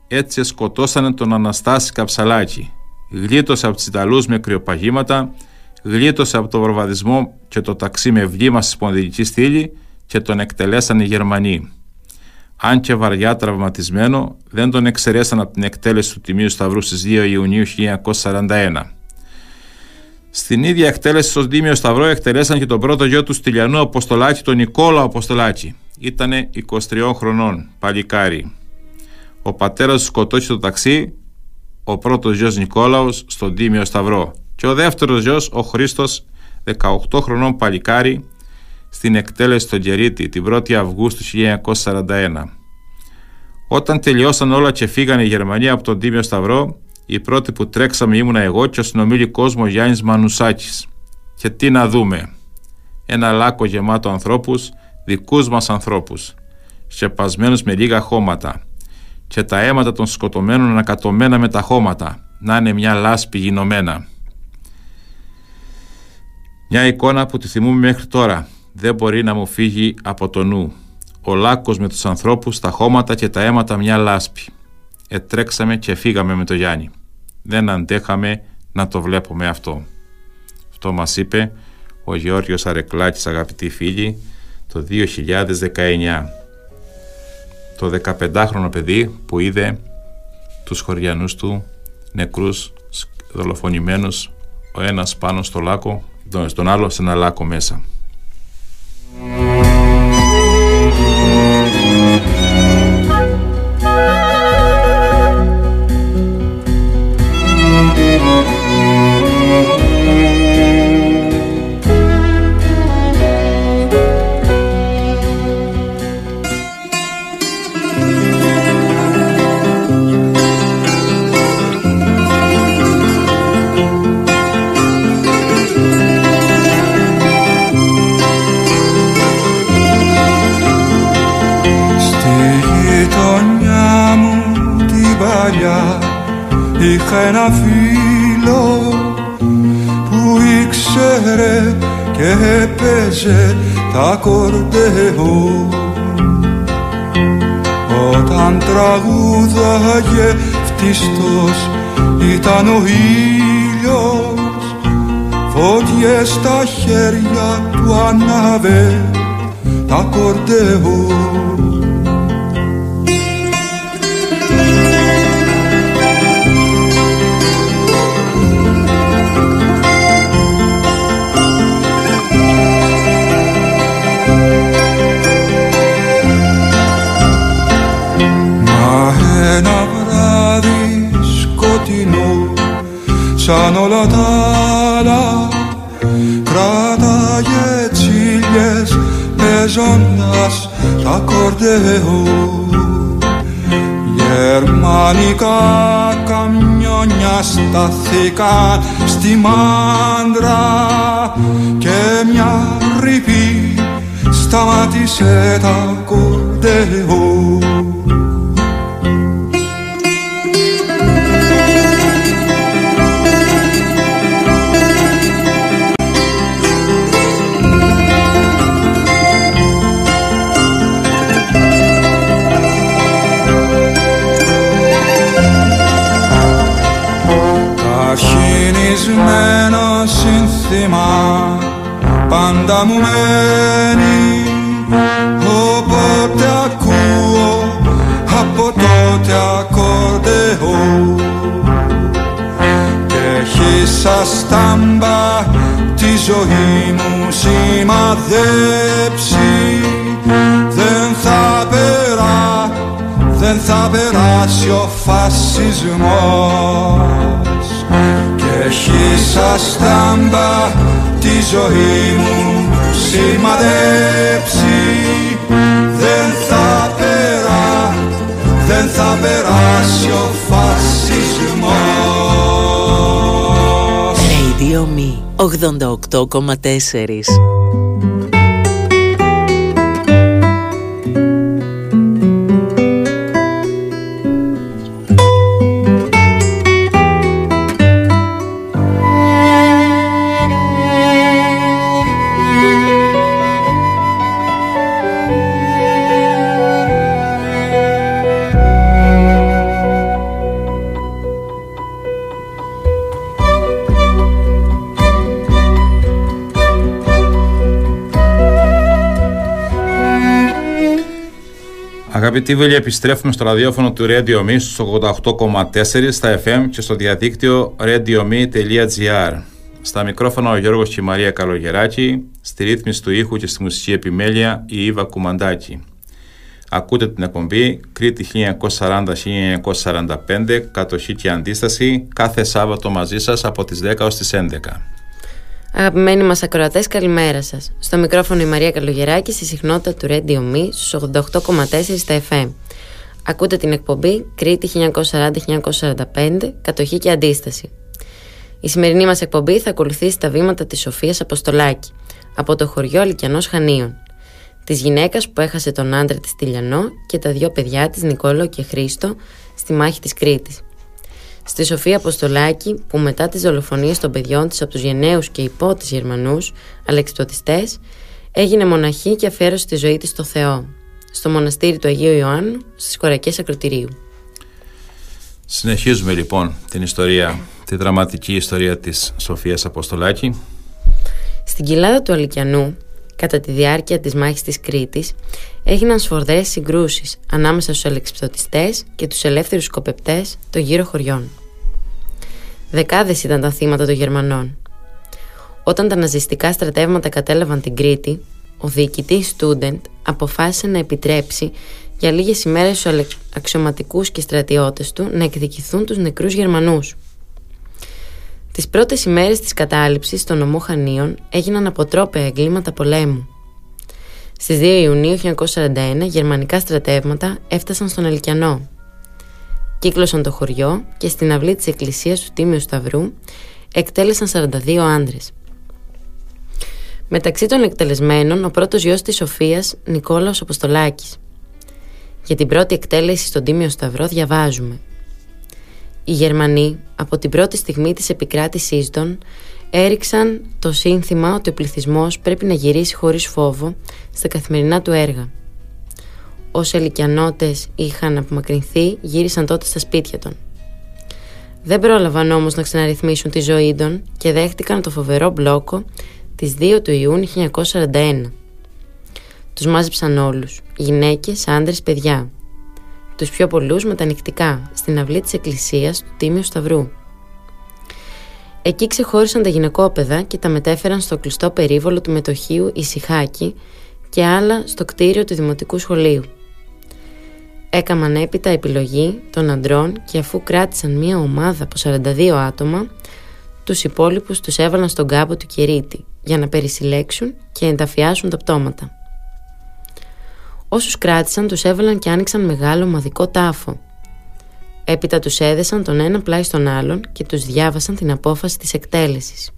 Έτσι σκοτώσανε τον Αναστάση Καψαλάκη. Γλίτωσε από τους Ιταλούς με κρυοπαγήματα, γλίτωσε από το βορβαδισμό και το ταξί με βλήμα στη σπονδυλική στήλη και τον εκτελέσανε οι Γερμανοί αν και βαριά τραυματισμένο, δεν τον εξαιρέσαν από την εκτέλεση του Τιμίου Σταυρού στις 2 Ιουνίου 1941. Στην ίδια εκτέλεση στο Τίμιο Σταυρό εκτελέσαν και τον πρώτο γιο του Στυλιανού Αποστολάκη, τον Νικόλα Αποστολάκη. Ήτανε 23 χρονών, παλικάρι. Ο πατέρας του σκοτώσει το ταξί, ο πρώτος γιος Νικόλαος στον Τίμιο Σταυρό και ο δεύτερος γιος ο Χρήστος 18 χρονών παλικάρι στην εκτέλεση στο Γερίτη την 1η Αυγούστου 1941. Όταν τελειώσαν όλα και φύγανε οι Γερμανοί από τον Τίμιο Σταυρό, η πρώτη που τρέξαμε ήμουνα εγώ και ο συνομίλη κόσμο Γιάννης Μανουσάκης. Και τι να δούμε. Ένα λάκκο γεμάτο ανθρώπους, δικούς μας ανθρώπους, σκεπασμένους με λίγα χώματα και τα αίματα των σκοτωμένων ανακατωμένα με τα χώματα, να είναι μια λάσπη γινωμένα. Μια εικόνα που τη θυμούμε μέχρι τώρα, δεν μπορεί να μου φύγει από το νου. Ο λάκκος με τους ανθρώπους, τα χώματα και τα αίματα μια λάσπη. Ετρέξαμε και φύγαμε με το Γιάννη. Δεν αντέχαμε να το βλέπουμε αυτό. Αυτό μας είπε ο Γεώργιος Αρεκλάκης αγαπητοί φίλοι το 2019. Το 15χρονο παιδί που είδε τους χωριανούς του νεκρούς δολοφονημένους ο ένας πάνω στο λάκκο, τον άλλο σε ένα λάκκο μέσα. Ήταν ο ήλιος Φώτιες στα χέρια του ανάβε τα κορδεό σαν όλα τα άλλα κράταγε τσίλιες παίζοντας τα κορδεό Γερμανικά καμιόνια σταθήκαν στη μάντρα και μια ρηπή σταμάτησε τα τη ζωή μου σημαδέψει. Δεν θα περά, δεν θα περάσει ο φασισμός. Radio Me 88,4 Αγαπητοί φίλοι, επιστρέφουμε στο ραδιόφωνο του Radio Me στους 88,4 στα FM και στο διαδίκτυο radiome.gr. Στα μικρόφωνα ο Γιώργος και η Μαρία Καλογεράκη, στη ρύθμιση του ήχου και στη μουσική επιμέλεια η Ήβα Κουμαντάκη. Ακούτε την εκπομπή Κρήτη 1940-1945, κατοχή και αντίσταση, κάθε Σάββατο μαζί σας από τις 10 ως τις 11. Αγαπημένοι μας ακροατές, καλημέρα σας. Στο μικρόφωνο η Μαρία Καλογεράκη στη συχνότητα του Radio Me στους 88,4 στα FM. Ακούτε την εκπομπή Κρήτη 1940-1945, κατοχή και αντίσταση. Η σημερινή μας εκπομπή θα ακολουθήσει τα βήματα της Σοφίας Αποστολάκη από το χωριό Αλικιανός Χανίων. Της γυναίκας που έχασε τον άντρα της Τηλιανό και τα δύο παιδιά της Νικόλο και Χρήστο στη μάχη της Κρήτης. Στη Σοφία Αποστολάκη, που μετά τις δολοφονίες των παιδιών της από τους γενναίους και υπότης Γερμανούς, αλεξιπτωτιστές, έγινε μοναχή και αφιέρωσε τη ζωή της στο Θεό, στο μοναστήρι του Αγίου Ιωάννου, στις Κορακές Ακροτηρίου. Συνεχίζουμε λοιπόν την ιστορία, τη δραματική ιστορία της Σοφίας Αποστολάκη. Στην κοιλάδα του Αλικιανού, κατά τη διάρκεια της μάχης της Κρήτης, έγιναν σφορδές συγκρούσεις ανάμεσα στους αλεξιπτωτιστές και τους ελεύθερους σκοπεπτές των γύρω χωριών. Δεκάδες ήταν τα θύματα των Γερμανών. Όταν τα ναζιστικά στρατεύματα κατέλαβαν την Κρήτη, ο διοικητής Στούντεντ αποφάσισε να επιτρέψει για λίγες ημέρες στους αξιωματικούς και στρατιώτες του να εκδικηθούν τους νεκρούς Γερμανούς. Τις πρώτες ημέρες της κατάληψης των νομό Χανίων έγιναν αποτρόπαια εγκλήματα πολέμου. Στις 2 Ιουνίου 1941 γερμανικά στρατεύματα έφτασαν στον Αλικιανό. Κύκλωσαν το χωριό και στην αυλή της εκκλησίας του Τίμιου Σταυρού εκτέλεσαν 42 άντρες. Μεταξύ των εκτελεσμένων ο πρώτος γιος της Σοφίας Νικόλαος Αποστολάκης. Για την πρώτη εκτέλεση στον Τίμιο Σταυρό διαβάζουμε οι Γερμανοί από την πρώτη στιγμή της επικράτησής των έριξαν το σύνθημα ότι ο πληθυσμός πρέπει να γυρίσει χωρίς φόβο στα καθημερινά του έργα. Όσοι ελικιανώτες είχαν απομακρυνθεί γύρισαν τότε στα σπίτια των. Δεν πρόλαβαν όμως να ξαναρυθμίσουν τη ζωή των και δέχτηκαν το φοβερό μπλόκο της 2 του Ιούνιου 1941. Τους μάζεψαν όλους, γυναίκες, άντρες, παιδιά τους πιο πολλούς με τα νυχτικά, στην αυλή της εκκλησίας του Τίμιου Σταυρού. Εκεί ξεχώρισαν τα γυναικόπαιδα και τα μετέφεραν στο κλειστό περίβολο του μετοχείου Ισυχάκη και άλλα στο κτίριο του Δημοτικού Σχολείου. Έκαναν έπειτα επιλογή των αντρών και αφού κράτησαν μία ομάδα από 42 άτομα, τους υπόλοιπους τους έβαλαν στον κάμπο του Κυρίτη για να περισυλλέξουν και ενταφιάσουν τα πτώματα. Όσους κράτησαν τους έβαλαν και άνοιξαν μεγάλο μαδικό τάφο. Έπειτα τους έδεσαν τον ένα πλάι στον άλλον και τους διάβασαν την απόφαση της εκτέλεσης.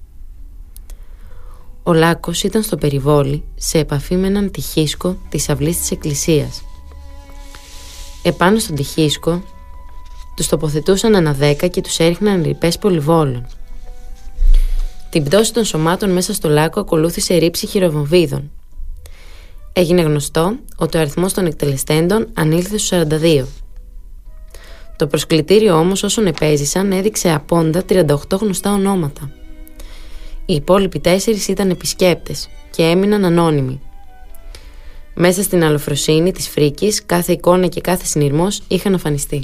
Ο Λάκος ήταν στο περιβόλι σε επαφή με έναν τυχίσκο της αυλής της εκκλησίας. Επάνω στον τυχίσκο τους τοποθετούσαν ένα δέκα και τους έριχναν ρηπές πολυβόλων. Την πτώση των σωμάτων μέσα στο Λάκο ακολούθησε ρήψη χειροβομβίδων Έγινε γνωστό ότι ο αριθμός των εκτελεστέντων ανήλθε στους 42. Το προσκλητήριο όμως όσων επέζησαν έδειξε απόντα 38 γνωστά ονόματα. Οι υπόλοιποι τέσσερις ήταν επισκέπτες και έμειναν ανώνυμοι. Μέσα στην αλοφροσύνη της φρίκης κάθε εικόνα και κάθε συνειρμός είχαν αφανιστεί.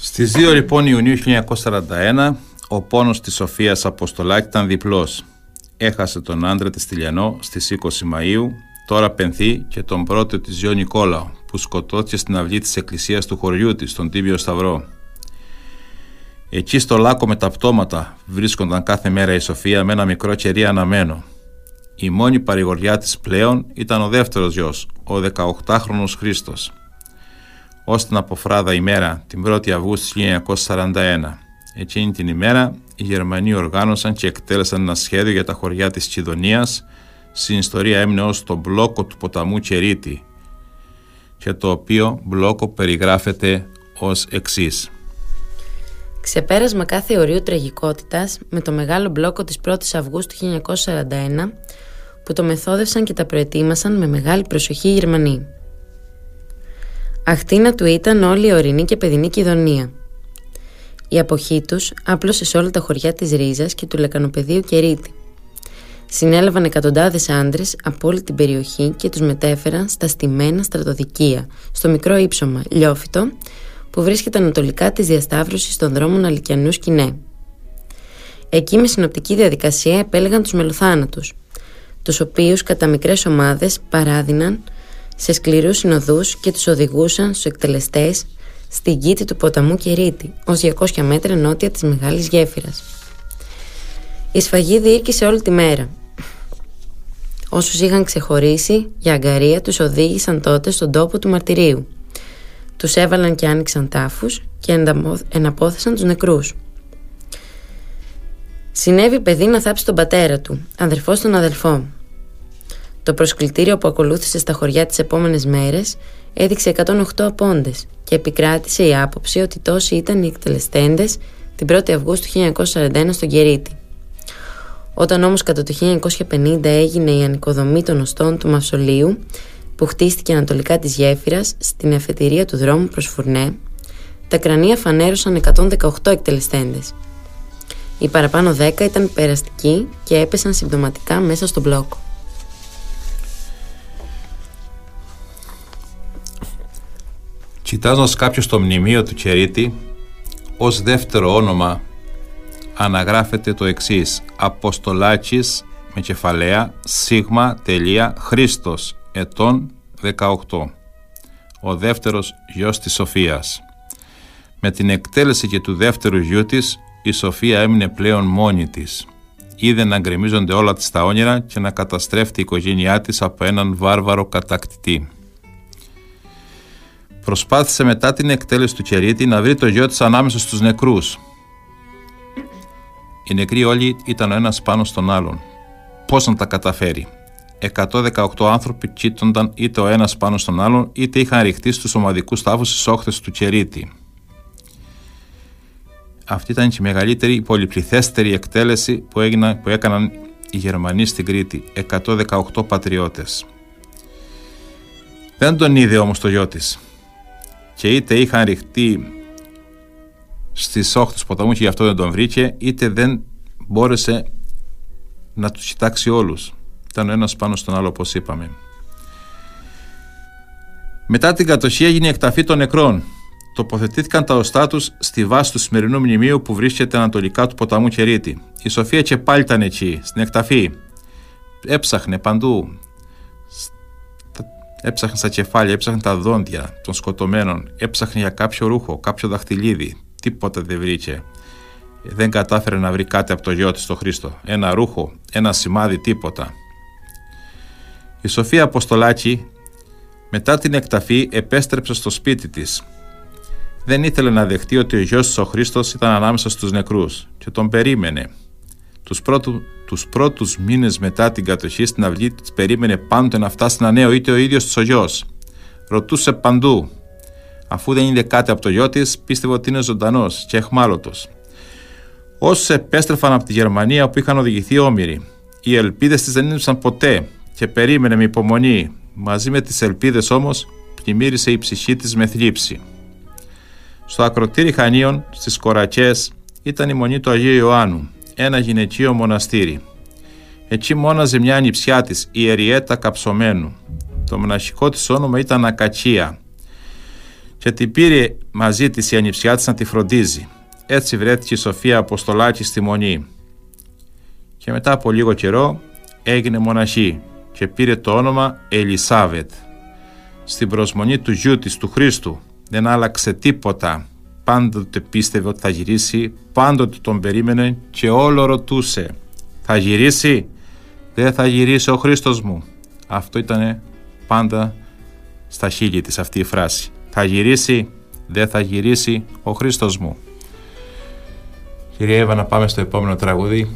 Στις 2 λοιπόν Ιουνίου 1941 ο πόνος της Σοφίας Αποστολάκης ήταν διπλός. Έχασε τον άντρα της Τηλιανό στις 20 Μαΐου, τώρα πενθεί και τον πρώτο της Ζιό Νικόλαο που σκοτώθηκε στην αυλή της εκκλησίας του χωριού της, στον Τίμιο Σταυρό. Εκεί στο λάκκο με τα πτώματα βρίσκονταν κάθε μέρα η Σοφία με ένα μικρό κερί αναμένο. Η μόνη παρηγοριά της πλέον ήταν ο δεύτερος γιος, ο 18χρονος Χρήστος. Ώστε την αποφράδα ημέρα την 1η Αυγούστου 1941. Εκείνη την ημέρα οι Γερμανοί οργάνωσαν και εκτέλεσαν ένα σχέδιο για τα χωριά της Τσιδονίας στην ιστορία έμεινε ως το μπλόκο του ποταμού Κερίτη και το οποίο μπλόκο περιγράφεται ως εξής. Ξεπέρασμα κάθε ορίου τραγικότητας με το μεγάλο μπλόκο της 1ης Αυγούστου 1941 που το μεθόδευσαν και τα προετοίμασαν με μεγάλη προσοχή οι Γερμανοί. Αχτίνα του ήταν όλη η ορεινή και παιδινή Κιδωνία. Η αποχή τους άπλωσε σε όλα τα χωριά της Ρίζας και του Λεκανοπεδίου Κερίτη. Συνέλαβαν εκατοντάδες άντρες από όλη την περιοχή και τους μετέφεραν στα στημένα στρατοδικεία, στο μικρό ύψωμα Λιόφυτο, που βρίσκεται ανατολικά της διασταύρωσης των δρόμων Αλικιανού Σκηνέ. Εκεί με συνοπτική διαδικασία επέλεγαν τους μελοθάνατους, τους οποίους κατά μικρές ομάδες παράδειναν σε σκληρούς συνοδούς και τους οδηγούσαν στους εκτελεστές στην κήτη του ποταμού Κερίτη, ως 200 μέτρα νότια της Μεγάλης Γέφυρας. Η σφαγή διήρκησε όλη τη μέρα. Όσους είχαν ξεχωρίσει για αγκαρία τους οδήγησαν τότε στον τόπο του μαρτυρίου. Τους έβαλαν και άνοιξαν τάφους και εναπόθεσαν τους νεκρούς. Συνέβη παιδί να θάψει τον πατέρα του, αδερφός στον αδελφό. Το προσκλητήριο που ακολούθησε στα χωριά τις επόμενες μέρες έδειξε 108 απόντες και επικράτησε η άποψη ότι τόσοι ήταν οι εκτελεστέντες την 1η Αυγούστου 1941 στον Κερίτη. Όταν όμως κατά το 1950 έγινε η ανοικοδομή των οστών του Μαυσολίου που χτίστηκε ανατολικά της γέφυρας στην εφετηρία του δρόμου προς Φουρνέ, τα κρανία φανέρωσαν 118 εκτελεστέντες. Οι παραπάνω 10 ήταν περαστικοί και έπεσαν συμπτωματικά μέσα στον μπλόκο. Κοιτάζοντας κάποιος το μνημείο του Κερίτη, ως δεύτερο όνομα αναγράφεται το εξής Αποστολάκης με κεφαλαία σίγμα τελεία Χρήστος ετών 18 ο δεύτερος γιος της Σοφίας. Με την εκτέλεση και του δεύτερου γιού της η Σοφία έμεινε πλέον μόνη της. Είδε να γκρεμίζονται όλα της τα όνειρα και να καταστρέφεται η οικογένειά της από έναν βάρβαρο κατακτητή προσπάθησε μετά την εκτέλεση του Κερίτη να βρει το γιο της ανάμεσα στους νεκρούς οι νεκροί όλοι ήταν ο ένας πάνω στον άλλον. Πώς να τα καταφέρει; 118 άνθρωποι κοίτονταν είτε ο ένας πάνω στον άλλον είτε είχαν ρηχτεί στους ομαδικούς τάφους στις όχθες του Κερίτη. Αυτή ήταν και η μεγαλύτερη, η πολυπληθέστερη εκτέλεση που, έγινα, που έκαναν οι Γερμανοί στην Κρήτη. 118 πατριώτες. Δεν τον είδε όμως το γιο της. Και είτε είχαν ρηχτεί Στι όχθε τους ποταμούς και γι' αυτό δεν τον βρήκε, είτε δεν μπόρεσε να τους κοιτάξει όλους. Ήταν ο ένας πάνω στον άλλο, όπως είπαμε. Μετά την κατοχή έγινε η εκταφή των νεκρών. Τοποθετήθηκαν τα οστά τους στη βάση του σημερινού μνημείου που βρίσκεται ανατολικά του ποταμού Κερίτη. Η Σοφία και πάλι ήταν εκεί, στην εκταφή. Έψαχνε παντού. Έψαχνε στα κεφάλια, έψαχνε τα δόντια των σκοτωμένων, έψαχνε για κάποιο ρούχο, κάποιο δαχτυλίδι, τίποτα δεν βρήκε. Δεν κατάφερε να βρει κάτι από το γιο της το Χρήστο. Ένα ρούχο, ένα σημάδι, τίποτα. Η Σοφία Αποστολάκη μετά την εκταφή επέστρεψε στο σπίτι της. Δεν ήθελε να δεχτεί ότι ο γιος της ο Χρήστος ήταν ανάμεσα στους νεκρούς και τον περίμενε. Τους, πρώτου, τους πρώτους μήνες μετά την κατοχή στην αυλή της περίμενε πάντοτε να φτάσει να νέο είτε ο ίδιος ο γιος. Ρωτούσε παντού Αφού δεν είδε κάτι από το γιο της, πίστευε ότι είναι ζωντανός και εχμάλωτος. Όσους επέστρεφαν από τη Γερμανία που είχαν οδηγηθεί όμοιροι, οι ελπίδες της δεν ήρθαν ποτέ και περίμενε με υπομονή. Μαζί με τις ελπίδες όμως πλημμύρισε η ψυχή της με θλίψη. Στο ακροτήρι Χανίων, στις Κορακές, ήταν η μονή του Αγίου Ιωάννου, ένα γυναικείο μοναστήρι. Εκεί μόναζε μια ανιψιά της, η Ιεριέτα Καψωμένου. Το μοναχικό της όνομα ήταν Ακατσία και την πήρε μαζί της η ανιψιά της να τη φροντίζει. Έτσι βρέθηκε η Σοφία Αποστολάκη στη Μονή. Και μετά από λίγο καιρό έγινε μοναχή και πήρε το όνομα Ελισάβετ. Στην προσμονή του γιού της, του Χρήστου, δεν άλλαξε τίποτα. Πάντοτε πίστευε ότι θα γυρίσει, πάντοτε τον περίμενε και όλο ρωτούσε. Θα γυρίσει, δεν θα γυρίσει ο Χρήστος μου. Αυτό ήταν πάντα στα χείλη της αυτή η φράση. Θα γυρίσει, δεν θα γυρίσει ο Χρήστος μου. Κυρία Εύα, να πάμε στο επόμενο τραγούδι.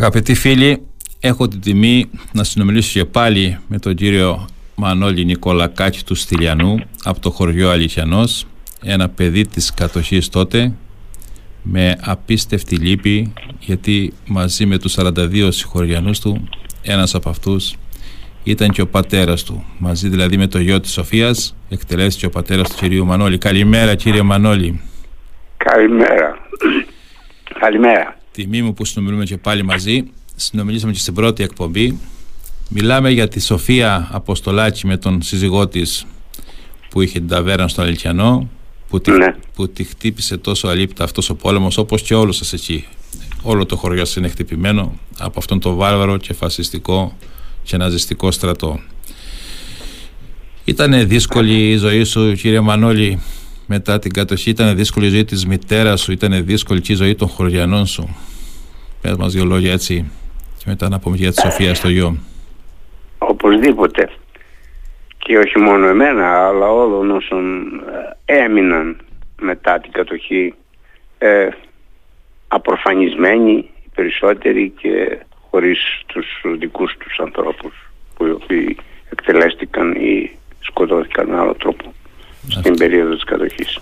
Αγαπητοί φίλοι, έχω την τιμή να συνομιλήσω και πάλι με τον κύριο Μανώλη Νικολακάκη του Στυλιανού από το χωριό Αληθιανός ένα παιδί της κατοχής τότε με απίστευτη λύπη γιατί μαζί με τους 42 συγχωριανούς του ένας από αυτούς ήταν και ο πατέρας του. Μαζί δηλαδή με το γιο της Σοφίας εκτελέστηκε ο πατέρας του κυρίου Μανώλη. Καλημέρα κύριε Μανώλη. Καλημέρα. Καλημέρα Τιμή μου που συνομιλούμε και πάλι μαζί. Συνομιλήσαμε και στην πρώτη εκπομπή. Μιλάμε για τη Σοφία Αποστολάκη με τον σύζυγό της που είχε την ταβέρνα στο Αλικιανό που, τη, Ναι. που τη χτύπησε τόσο αλήπτα αυτός ο πόλεμος όπως και όλο σας εκεί. Όλο το χωριό σας είναι χτυπημένο από αυτόν τον βάρβαρο και φασιστικό και ναζιστικό στρατό. Ήταν δύσκολη η ζωή σου κύριε Μανώλη μετά την κατοχή ήταν δύσκολη η ζωή της μητέρας σου ήταν δύσκολη και η ζωή των χωριανών σου. Πες μας δύο λόγια έτσι και μετά να πούμε για τη Σοφία στο γιο. Οπωσδήποτε. Και όχι μόνο εμένα αλλά όλων όσων ε, έμειναν μετά την κατοχή ε, απροφανισμένοι οι περισσότεροι και χωρίς τους δικούς τους ανθρώπους που οι οποίοι εκτελέστηκαν ή σκοτώθηκαν με άλλο τρόπο στην περίοδο της κατοχής.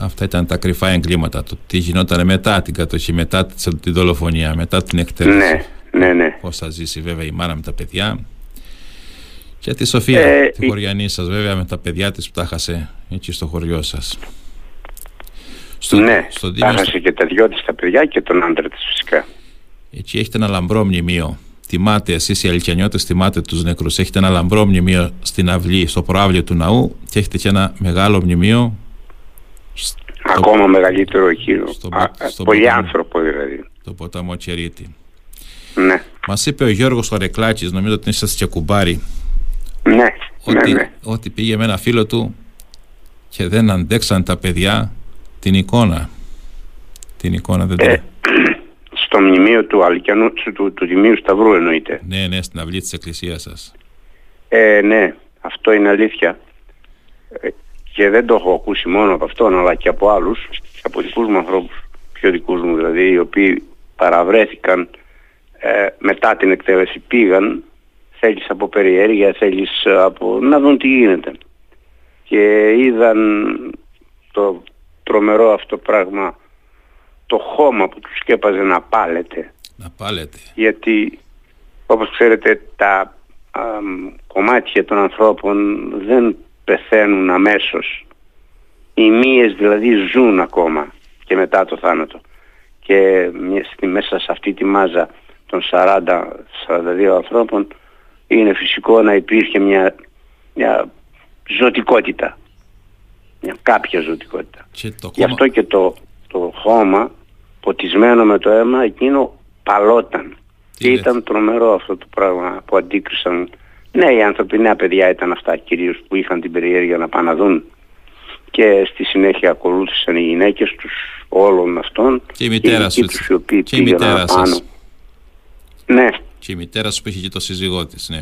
Αυτά ήταν τα κρυφά εγκλήματα το τι γινόταν μετά την κατοχή μετά τη δολοφονία μετά την εκτέλεση Ναι, ναι, ναι. πώς θα ζήσει βέβαια η μάνα με τα παιδιά και τη Σοφία, Ε, τη η- χωριανή σας βέβαια με τα παιδιά της που τα χάσε εκεί στο χωριό σας. Στο, ναι, στο τα Δήμο, έχασε και τα δυο της τα παιδιά και τον άντρα της φυσικά. εκεί έχετε ένα λαμπρό μνημείο. Τιμάτε εσείς οι αλικιανιώτες, τιμάτε τους νεκρούς. Έχετε ένα λαμπρό μνημείο στην αυλή, στο προάβλιο του ναού και έχετε και ένα μεγάλο μνημείο στο, Ακόμα μεγαλύτερο εκείνο. στον Α, πο- στον πολύ ποταμό. άνθρωπο δηλαδή. το ποταμό Τσερίτη. Ναι, Μας είπε ο Γιώργος Ορεκλάκης, νομίζω ότι είσαστε και κουμπάρι, ναι, ότι, ναι, ναι. ότι πήγε με ένα φίλο του και δεν αντέξαν τα παιδιά την εικόνα. Την εικόνα δεν Ε, την... στο μνημείο του Αλικιανού, του, του, του Τιμίου Σταυρού εννοείται. Ναι, ναι, στην αυλή της εκκλησίας σας. Ε, ναι, αυτό είναι αλήθεια. Ε, και δεν το έχω ακούσει μόνο από αυτόν, αλλά και από άλλους, και από δικούς μου ανθρώπους, πιο δικούς μου δηλαδή, οι οποίοι παραβρέθηκαν ε, μετά την εκτέλεση, πήγαν, θέλεις από περιέργεια, θέλεις ε, από να δουν τι γίνεται. Και είδαν το τρομερό αυτό πράγμα, το χώμα που τους σκέπαζε να πάλεται Να πάλετε. γιατί όπως ξέρετε τα αμ, κομμάτια των ανθρώπων δεν πεθαίνουν αμέσως. Οι μύες δηλαδή ζουν ακόμα και μετά το θάνατο. Και μια- στη- μέσα σε αυτή τη μάζα των 40-42 ανθρώπων είναι φυσικό να υπήρχε μια, μια ζωτικότητα. Μια κάποια ζωτικότητα. Και το Γι' κόμμα... αυτό και το, το χώμα ποτισμένο με το αίμα εκείνο παλόταν. Τι Και λες. ήταν τρομερό αυτό το πράγμα που αντίκρισαν. Ναι, οι άνθρωποι, νέα παιδιά ήταν αυτά κυρίως που είχαν την περιέργεια να πάνε να δουν. Και στη συνέχεια ακολούθησαν οι γυναίκες τους όλων αυτών. Και η μητέρα οι σου, δικοί τους οι οποίοι και η πήγαιναν μητέρα πάνω. σας. Ναι, Και η μητέρα σου που είχε και το σύζυγό της, ναι.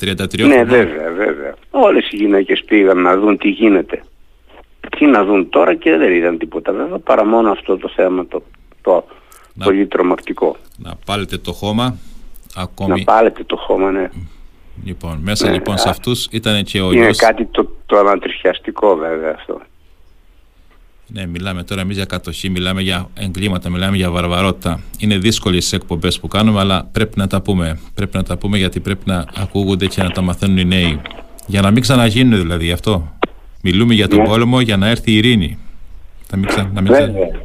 33 ναι χρονών. βέβαια, βέβαια. Όλες οι γυναίκες πήγαν να δουν τι γίνεται. Τι να δουν τώρα και δεν είδαν τίποτα βέβαια παρά μόνο αυτό το θέμα το, το Να- πολύ τρομακτικό. Να πάλετε το χώμα. Ακόμη. Να πάλετε το χώμα, ναι. Λοιπόν, μέσα Ναι, λοιπόν α- σε αυτούς ήταν και ο Είναι γιος. κάτι το, το ανατριχιαστικό βέβαια αυτό. Ναι, μιλάμε τώρα εμείς για κατοχή, μιλάμε για εγκλήματα, μιλάμε για βαρβαρότητα. Είναι δύσκολε οι εκπομπές που κάνουμε, αλλά πρέπει να τα πούμε. Πρέπει να τα πούμε γιατί πρέπει να ακούγονται και να τα μαθαίνουν οι νέοι. Για να μην ξαναγίνουν δηλαδή αυτό. Μιλούμε για τον Ναι. πόλεμο για να έρθει η ειρήνη. Να μην ξα... να μην ξα... Βέβαια.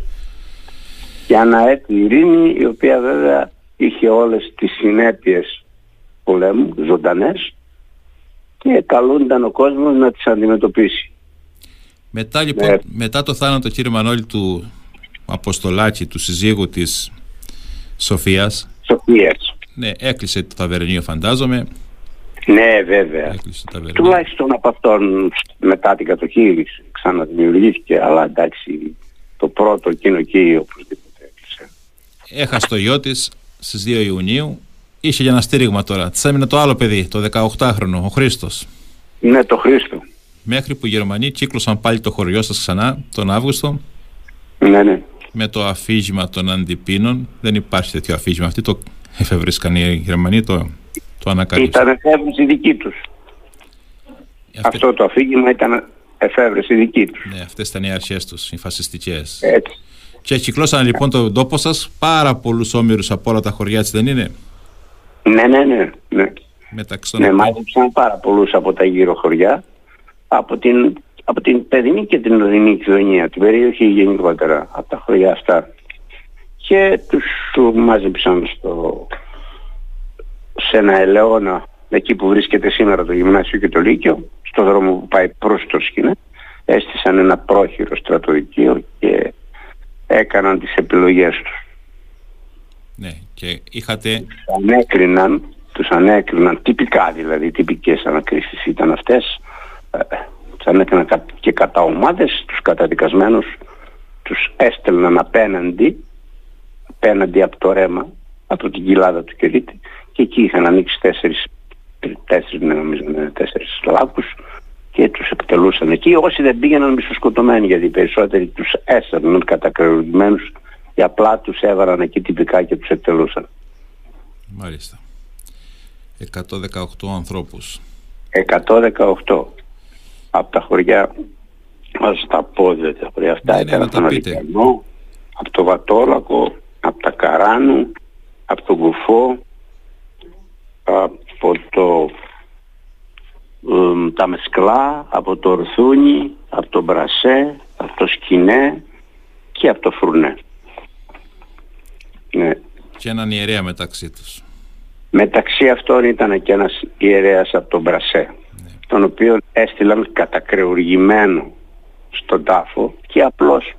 Για να έρθει η ειρήνη η οποία βέβαια είχε όλες τις συνέπειες πολέμου, ζωντανές και καλούνταν ο κόσμος να τις αντιμετωπίσει. Μετά λοιπόν, Ναι. μετά το θάνατο κύριε Μανώλη του Αποστολάκη, του συζύγου της Σοφίας, Σοφίας. ναι, έκλεισε το ταβερνίο φαντάζομαι. Ναι βέβαια. Έκλεισε το ταβερνίο. Τουλάχιστον από αυτόν μετά την κατοχή ξαναδημιουργήθηκε αλλά εντάξει το πρώτο εκείνο εκεί οπωσδήποτε έκλεισε. Έχασε το γιο της στις 2 Ιουνίου. Είχε για ένα στήριγμα τώρα. Της έμεινε το άλλο παιδί, το 18χρονο, ο Χρήστος. Ναι το Χρήστο. Μέχρι που οι Γερμανοί κύκλωσαν πάλι το χωριό σας ξανά τον Αύγουστο Ναι ναι. με το αφήγημα των αντιπίνων. Δεν υπάρχει τέτοιο αφήγημα. Αυτή το εφευρίσκαν οι Γερμανοί, το, το ανακαλύψαν. Ήταν εφεύρεση δική τους. Αυτέ- Αυτό το αφήγημα ήταν εφεύρεση δική τους. Ναι, αυτές ήταν οι αρχές τους, οι φασιστικές. Έτσι. Και κυκλώσαν λοιπόν τον τόπο σας πάρα πολλούς όμοιρους από όλα τα χωριά της, δεν είναι; Ναι, ναι, ναι. ναι. Μεταξύ των Ναι, οποίων- μάζεψαν πάρα πολλούς από τα γύρω χωριά, από την, από την παιδινή και την οδυνή κοινωνία, την περιοχή γενικότερα, από τα χωριά αυτά. Και τους τους μάζεψαν στο, σε ένα ελαιόνα, εκεί που βρίσκεται σήμερα το γυμνάσιο και το λύκειο, στο δρόμο που πάει προς το σκηνέ, έστησαν ένα πρόχειρο στρατοδικείο και έκαναν τις επιλογές τους. Ναι, και είχατε ανέκριναν, τους ανέκριναν τυπικά δηλαδή, τυπικές ανακρίσεις ήταν αυτές, ε, τους ανέκριναν κα- και κατά ομάδες, τους καταδικασμένους τους έστελναν απέναντι, απέναντι από το ρέμα, από την κοιλάδα του Κερίτη και εκεί είχαν ανοίξει τέσσερις, τέσσερις, ναι, νομίζω, ναι, τέσσερις λάκους και τους εκτελούσαν εκεί. Όσοι δεν πήγαιναν μισοσκοτωμένοι γιατί οι περισσότεροι τους έσαιρναν κατακρεουργημένους και απλά τους έβαραν εκεί τυπικά και τους εκτελούσαν. μάλιστα 118 ανθρώπους 118 από τα χωριά ας τα πω δεν τα χωριά αυτά Ναι, ναι, ήταν να από τα τον πείτε. Αλικιανό από το Βατόλακο από τα Καράνου από τον Κουφό από το εμ, τα Μεσκλά από το Ορθούνι από το Μπρασέ από το Σκινέ και από το Φρουνέ ναι. και έναν ιερέα μεταξύ τους Μεταξύ αυτών ήταν και ένας ιερέας από τον Μπρασέ, τον οποίο έστειλαν κατακρεουργημένο στον τάφο και απλώς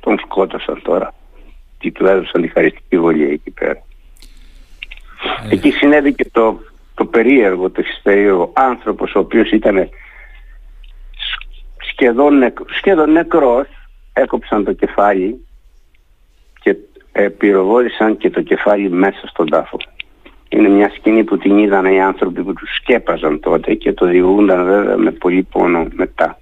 τον σκότωσαν τώρα. Τι του έδωσαν τη χαριστική βολή εκεί πέρα. Ε, Εκεί συνέβη και το, το περίεργο, το περίεργο άνθρωπος ο οποίος ήταν σ- σχεδόν, νεκ, σχεδόν νεκρός, έκοψαν το κεφάλι και ε, πυροβόλησαν και το κεφάλι μέσα στον τάφο. Είναι μια σκηνή που την είδαν οι άνθρωποι που τους σκέπαζαν τότε και το διηγούνταν βέβαια με πολύ πόνο μετά.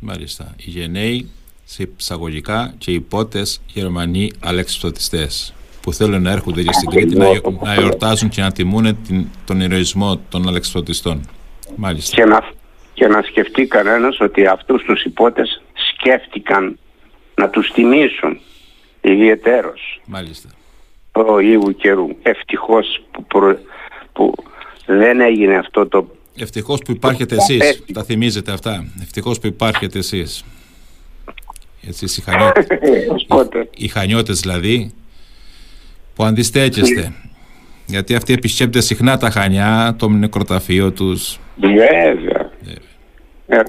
μάλιστα οι γενναίοι σε εισαγωγικά και οι πότες Γερμανοί αλεξιπτωτιστές που θέλουν να έρχονται και στην Κρήτη να, γιο- να εορτάζουν και να τιμούν την, τον ηρωισμό των αλεξιπτωτιστών μάλιστα. Και να, και να σκεφτεί κανένας ότι αυτούς τους υπότες σκέφτηκαν να τους τιμήσουν ιδιαιτέρως. Μάλιστα. Ο Ιού καιρού. Ευτυχώς που, προ- που δεν έγινε αυτό το Ευτυχώς που υπάρχετε εσείς, τα θυμίζετε αυτά. Ευτυχώς που υπάρχετε εσείς. Εσείς οι, χανιώ... Οπότε, οι χανιώτες δηλαδή, που αντιστέκεστε. Γιατί αυτοί επισκέπτονται συχνά τα χανιά, το νεκροταφείο τους. Βέβαια. Ε,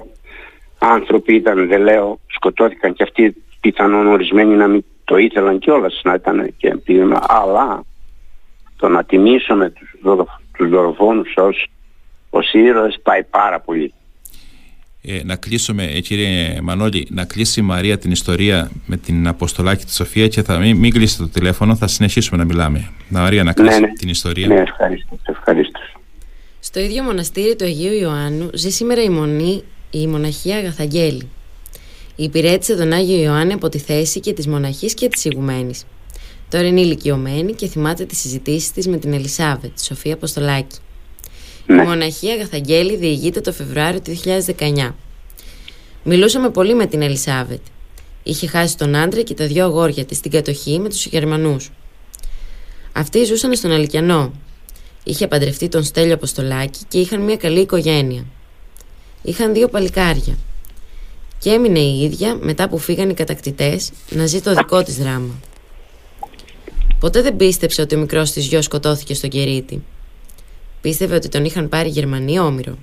άνθρωποι ήταν, δεν λέω, σκοτώθηκαν και αυτοί πιθανόν ορισμένοι να μην το ήθελαν κιόλας να ήταν και επίδημα, αλλά το να τιμήσουμε τους, δωρο, τους δωροφόνους ως, ως ήρωες πάει πάρα πολύ. Ε, να κλείσουμε, ε, κύριε Μανώλη, να κλείσει η Μαρία την ιστορία με την Αποστολάκη τη Σοφία και θα μην, μην κλείσετε το τηλέφωνο, θα συνεχίσουμε να μιλάμε. Να Μαρία, να κλείσει Ναι, ναι. την ιστορία. Ναι, ευχαριστώ. ευχαριστώ. Στο ίδιο μοναστήρι του Αγίου Ιωάννου ζει σήμερα η μονή, η μοναχία Αγαθαγγέλη. Υπηρέτησε τον Άγιο Ιωάννη από τη θέση και της μοναχής και της ηγουμένης. Τώρα είναι ηλικιωμένη και θυμάται τις συζητήσεις της με την Ελισάβετ, τη Σοφία Αποστολάκη. Ναι. Η μοναχία Αγαθαγγέλη διηγείται το Φεβρουάριο του 2019. Μιλούσαμε πολύ με την Ελισάβετ. Είχε χάσει τον άντρα και τα δυο αγόρια της στην κατοχή με τους Γερμανούς. Αυτοί ζούσαν στον Αλικιανό. Είχε παντρευτεί τον Στέλιο Αποστολάκη και είχαν μια καλή οικογένεια. Είχαν δύο παλικάρια. Και έμεινε η ίδια μετά που φύγαν οι κατακτητές να ζει το δικό της δράμα. Ποτέ δεν πίστεψε ότι ο μικρός της γιος σκοτώθηκε στον Κερίτη. Πίστευε ότι τον είχαν πάρει οι Γερμανοί όμοιρο.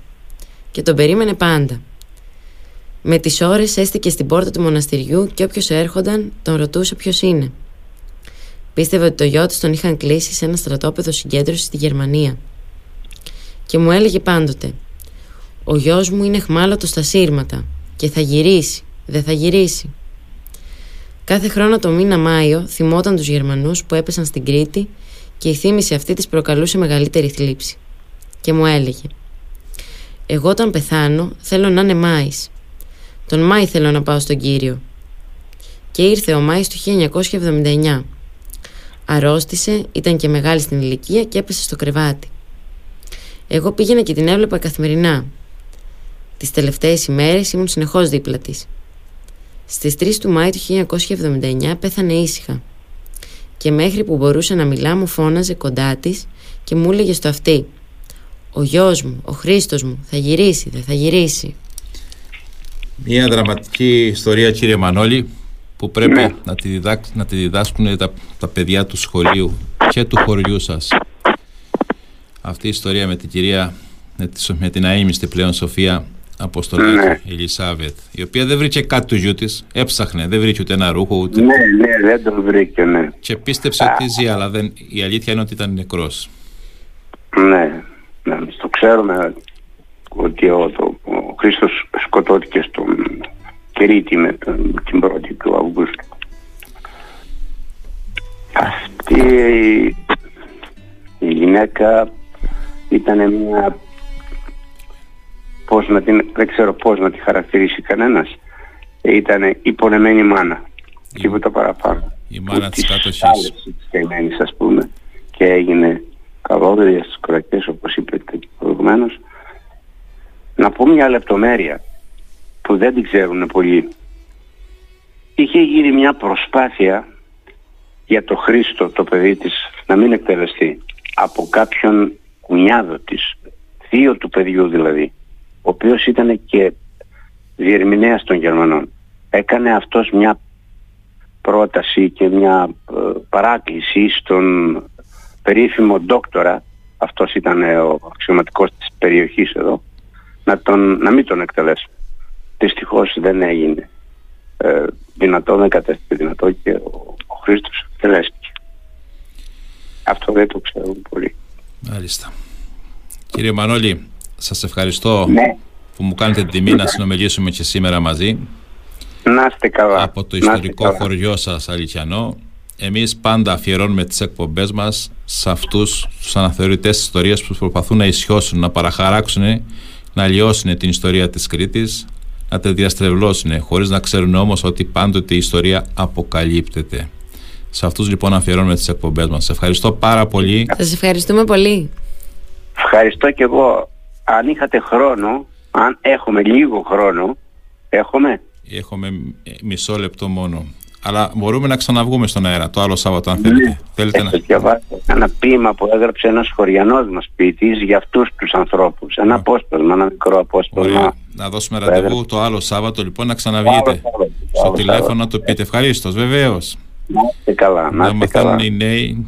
Και τον περίμενε πάντα. Με τις ώρες έστηκε στην πόρτα του μοναστηριού και όποιος έρχονταν τον ρωτούσε ποιος είναι. Πίστευε ότι το γιο της τον είχαν κλείσει σε ένα στρατόπεδο συγκέντρωσης στη Γερμανία. Και μου έλεγε πάντοτε «Ο γιος μου είναι εχμάλωτος στα σύρματα και θα γυρίσει, δεν θα γυρίσει». Κάθε χρόνο το μήνα Μάιο θυμόταν τους Γερμανούς που έπεσαν στην Κρήτη και η θύμηση αυτή της προκαλούσε μεγαλύτερη θλίψη. Και μου έλεγε «Εγώ όταν πεθάνω θέλω να είναι Μάης. Τον Μάη θέλω να πάω στον Κύριο». και ήρθε ο Μάης του 1979. Αρρώστησε, ήταν και μεγάλη στην ηλικία και έπεσε στο κρεβάτι. Εγώ πήγαινα και την έβλεπα καθημερινά. Τις τελευταίες ημέρες ήμουν συνεχώς δίπλα της. Στις 3 του Μάη του 1979 πέθανε ήσυχα. Και μέχρι που μπορούσε να μιλά μου φώναζε κοντά της και μου έλεγε στο αυτή «Ο γιος μου, ο Χρήστος μου, θα γυρίσει, δεν θα γυρίσει». Μια δραματική ιστορία κύριε Μανώλη που πρέπει Ναι. να, τη διδάξ, να τη διδάσκουν τα, τα παιδιά του σχολείου και του χωριού σας. Αυτή η ιστορία με την κυρία, με, τη, Σο- με την αείμιστη πλέον Σοφία Αποστολάκη Ναι. Ελισάβετ, η οποία δεν βρήκε κάτι του γιού της, έψαχνε, δεν βρήκε ούτε ένα ρούχο, ούτε... Ναι, ναι, δεν το βρήκε, ναι. Και πίστεψε ότι ζει, αλλά δεν, η αλήθεια είναι ότι ήταν νεκρός. Ναι, ναι, το ξέρουμε ότι ο, το, ο Χρήστος σκοτώθηκε στον Κρήτη με τον, την 1η του Αυγούστου. Αυτή η γυναίκα ήταν μια πώς να την, δεν ξέρω πώς να τη χαρακτηρίσει κανένας ήταν η πονεμένη μάνα τίποτα παραπάνω Η μάνα Που της της κατοχής. άλλαξε της καημένης, ας πούμε και έγινε καλόδρια στις κορακές όπως είπατε και προηγουμένως. Να πω μια λεπτομέρεια που δεν την ξέρουν πολλοί. Είχε γίνει μια προσπάθεια για το Χρήστο το παιδί της να μην εκτελεστεί από κάποιον κουνιάδο της θείο του παιδιού δηλαδή ο οποίος ήταν και διερμηνέας των Γερμανών. Έκανε αυτός μια πρόταση και μια ε, παράκληση στον περίφημο δόκτορα αυτός ήταν ε, ο αξιωματικός της περιοχής εδώ να, τον, να μην τον εκτελέσουν δυστυχώς δεν έγινε ε, δυνατό δεν κατέστηκε δυνατό και ο, ο Χρήστος εκτελέστηκε αυτό δεν το ξέρουν πολύ Μάλιστα. Κύριε Μανώλη, σας ευχαριστώ ναι που μου κάνετε την τιμή να συνομιλήσουμε και σήμερα μαζί να είστε καλά από το να είστε ιστορικό καλά. χωριό σας Αλικιανό. Εμείς πάντα αφιερώνουμε τις εκπομπές μας σε αυτούς τους αναθεωρητές της ιστορίας που προσπαθούν να ισιώσουν, να παραχαράξουν, να λιώσουν την ιστορία της Κρήτης, να τη διαστρεβλώσουν, χωρίς να ξέρουν όμως ότι πάντοτε η ιστορία αποκαλύπτεται. Σε αυτούς λοιπόν αφιερώνουμε τις εκπομπές μας. Σε ευχαριστώ πάρα πολύ. Σας ευχαριστούμε πολύ. Ευχαριστώ και εγώ. Αν είχατε χρόνο, αν έχουμε λίγο χρόνο, έχουμε; Έχουμε ε, μισό λεπτό μόνο. Αλλά μπορούμε να ξαναβγούμε στον αέρα το άλλο Σάββατο αν θέλετε. Θέλετε να... Έχω διαβάσει ένα ποίημα που έγραψε ένας χωριανός μας ποιητής για αυτούς τους ανθρώπους. Ένα απόσπασμα, ένα μικρό απόσπασμα. Ωραία. Να δώσουμε Το ραντεβού έγραψε. το άλλο Σάββατο λοιπόν να Το ξαναβγείτε. άλλο Σάββατο, το Στο άλλο τηλέφωνο να Σάββατο. το πείτε. Ευχαρίστως, βεβαίως. Να είστε καλά, να Να είστε καλά. μαθαίνουν οι νέοι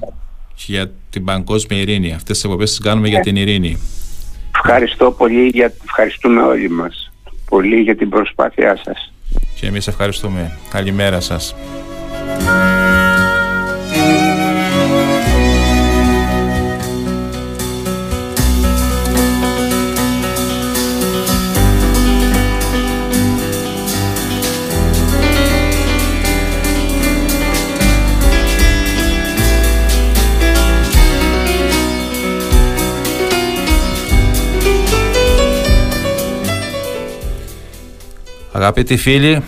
για την παγκόσμια ειρήνη. Αυτές τις εκπομπές τις κάνουμε Ναι. για την ειρήνη. Ευχαριστώ πολύ, για... ευχαριστούμε όλοι μας. Πολύ για την προσπάθειά σας. Και εμείς ευχαριστούμε. Καλημέρα σας. Αγαπητοί φίλοι,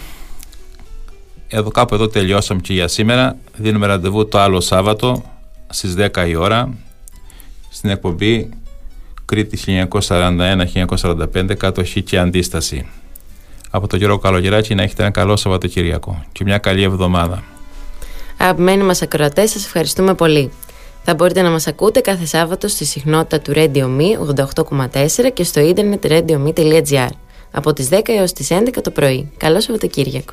εδώ κάπου εδώ τελειώσαμε και για σήμερα. Δίνουμε ραντεβού το άλλο Σάββατο στις 10 η ώρα στην εκπομπή Κρήτη 1941-1945 κατοχή και αντίσταση. Από τον Γιώργο Καλογεράκη να έχετε ένα καλό Σαββατοκυριακό και μια καλή εβδομάδα. Αγαπημένοι μας ακροατές, σας ευχαριστούμε πολύ. Θα μπορείτε να μας ακούτε κάθε Σάββατο στη συχνότητα του Radio Me 88,4 και στο ίντερνετ radiome.gr από τις 10 έως τις 11 το πρωί. Καλό Σαββατοκύριακο.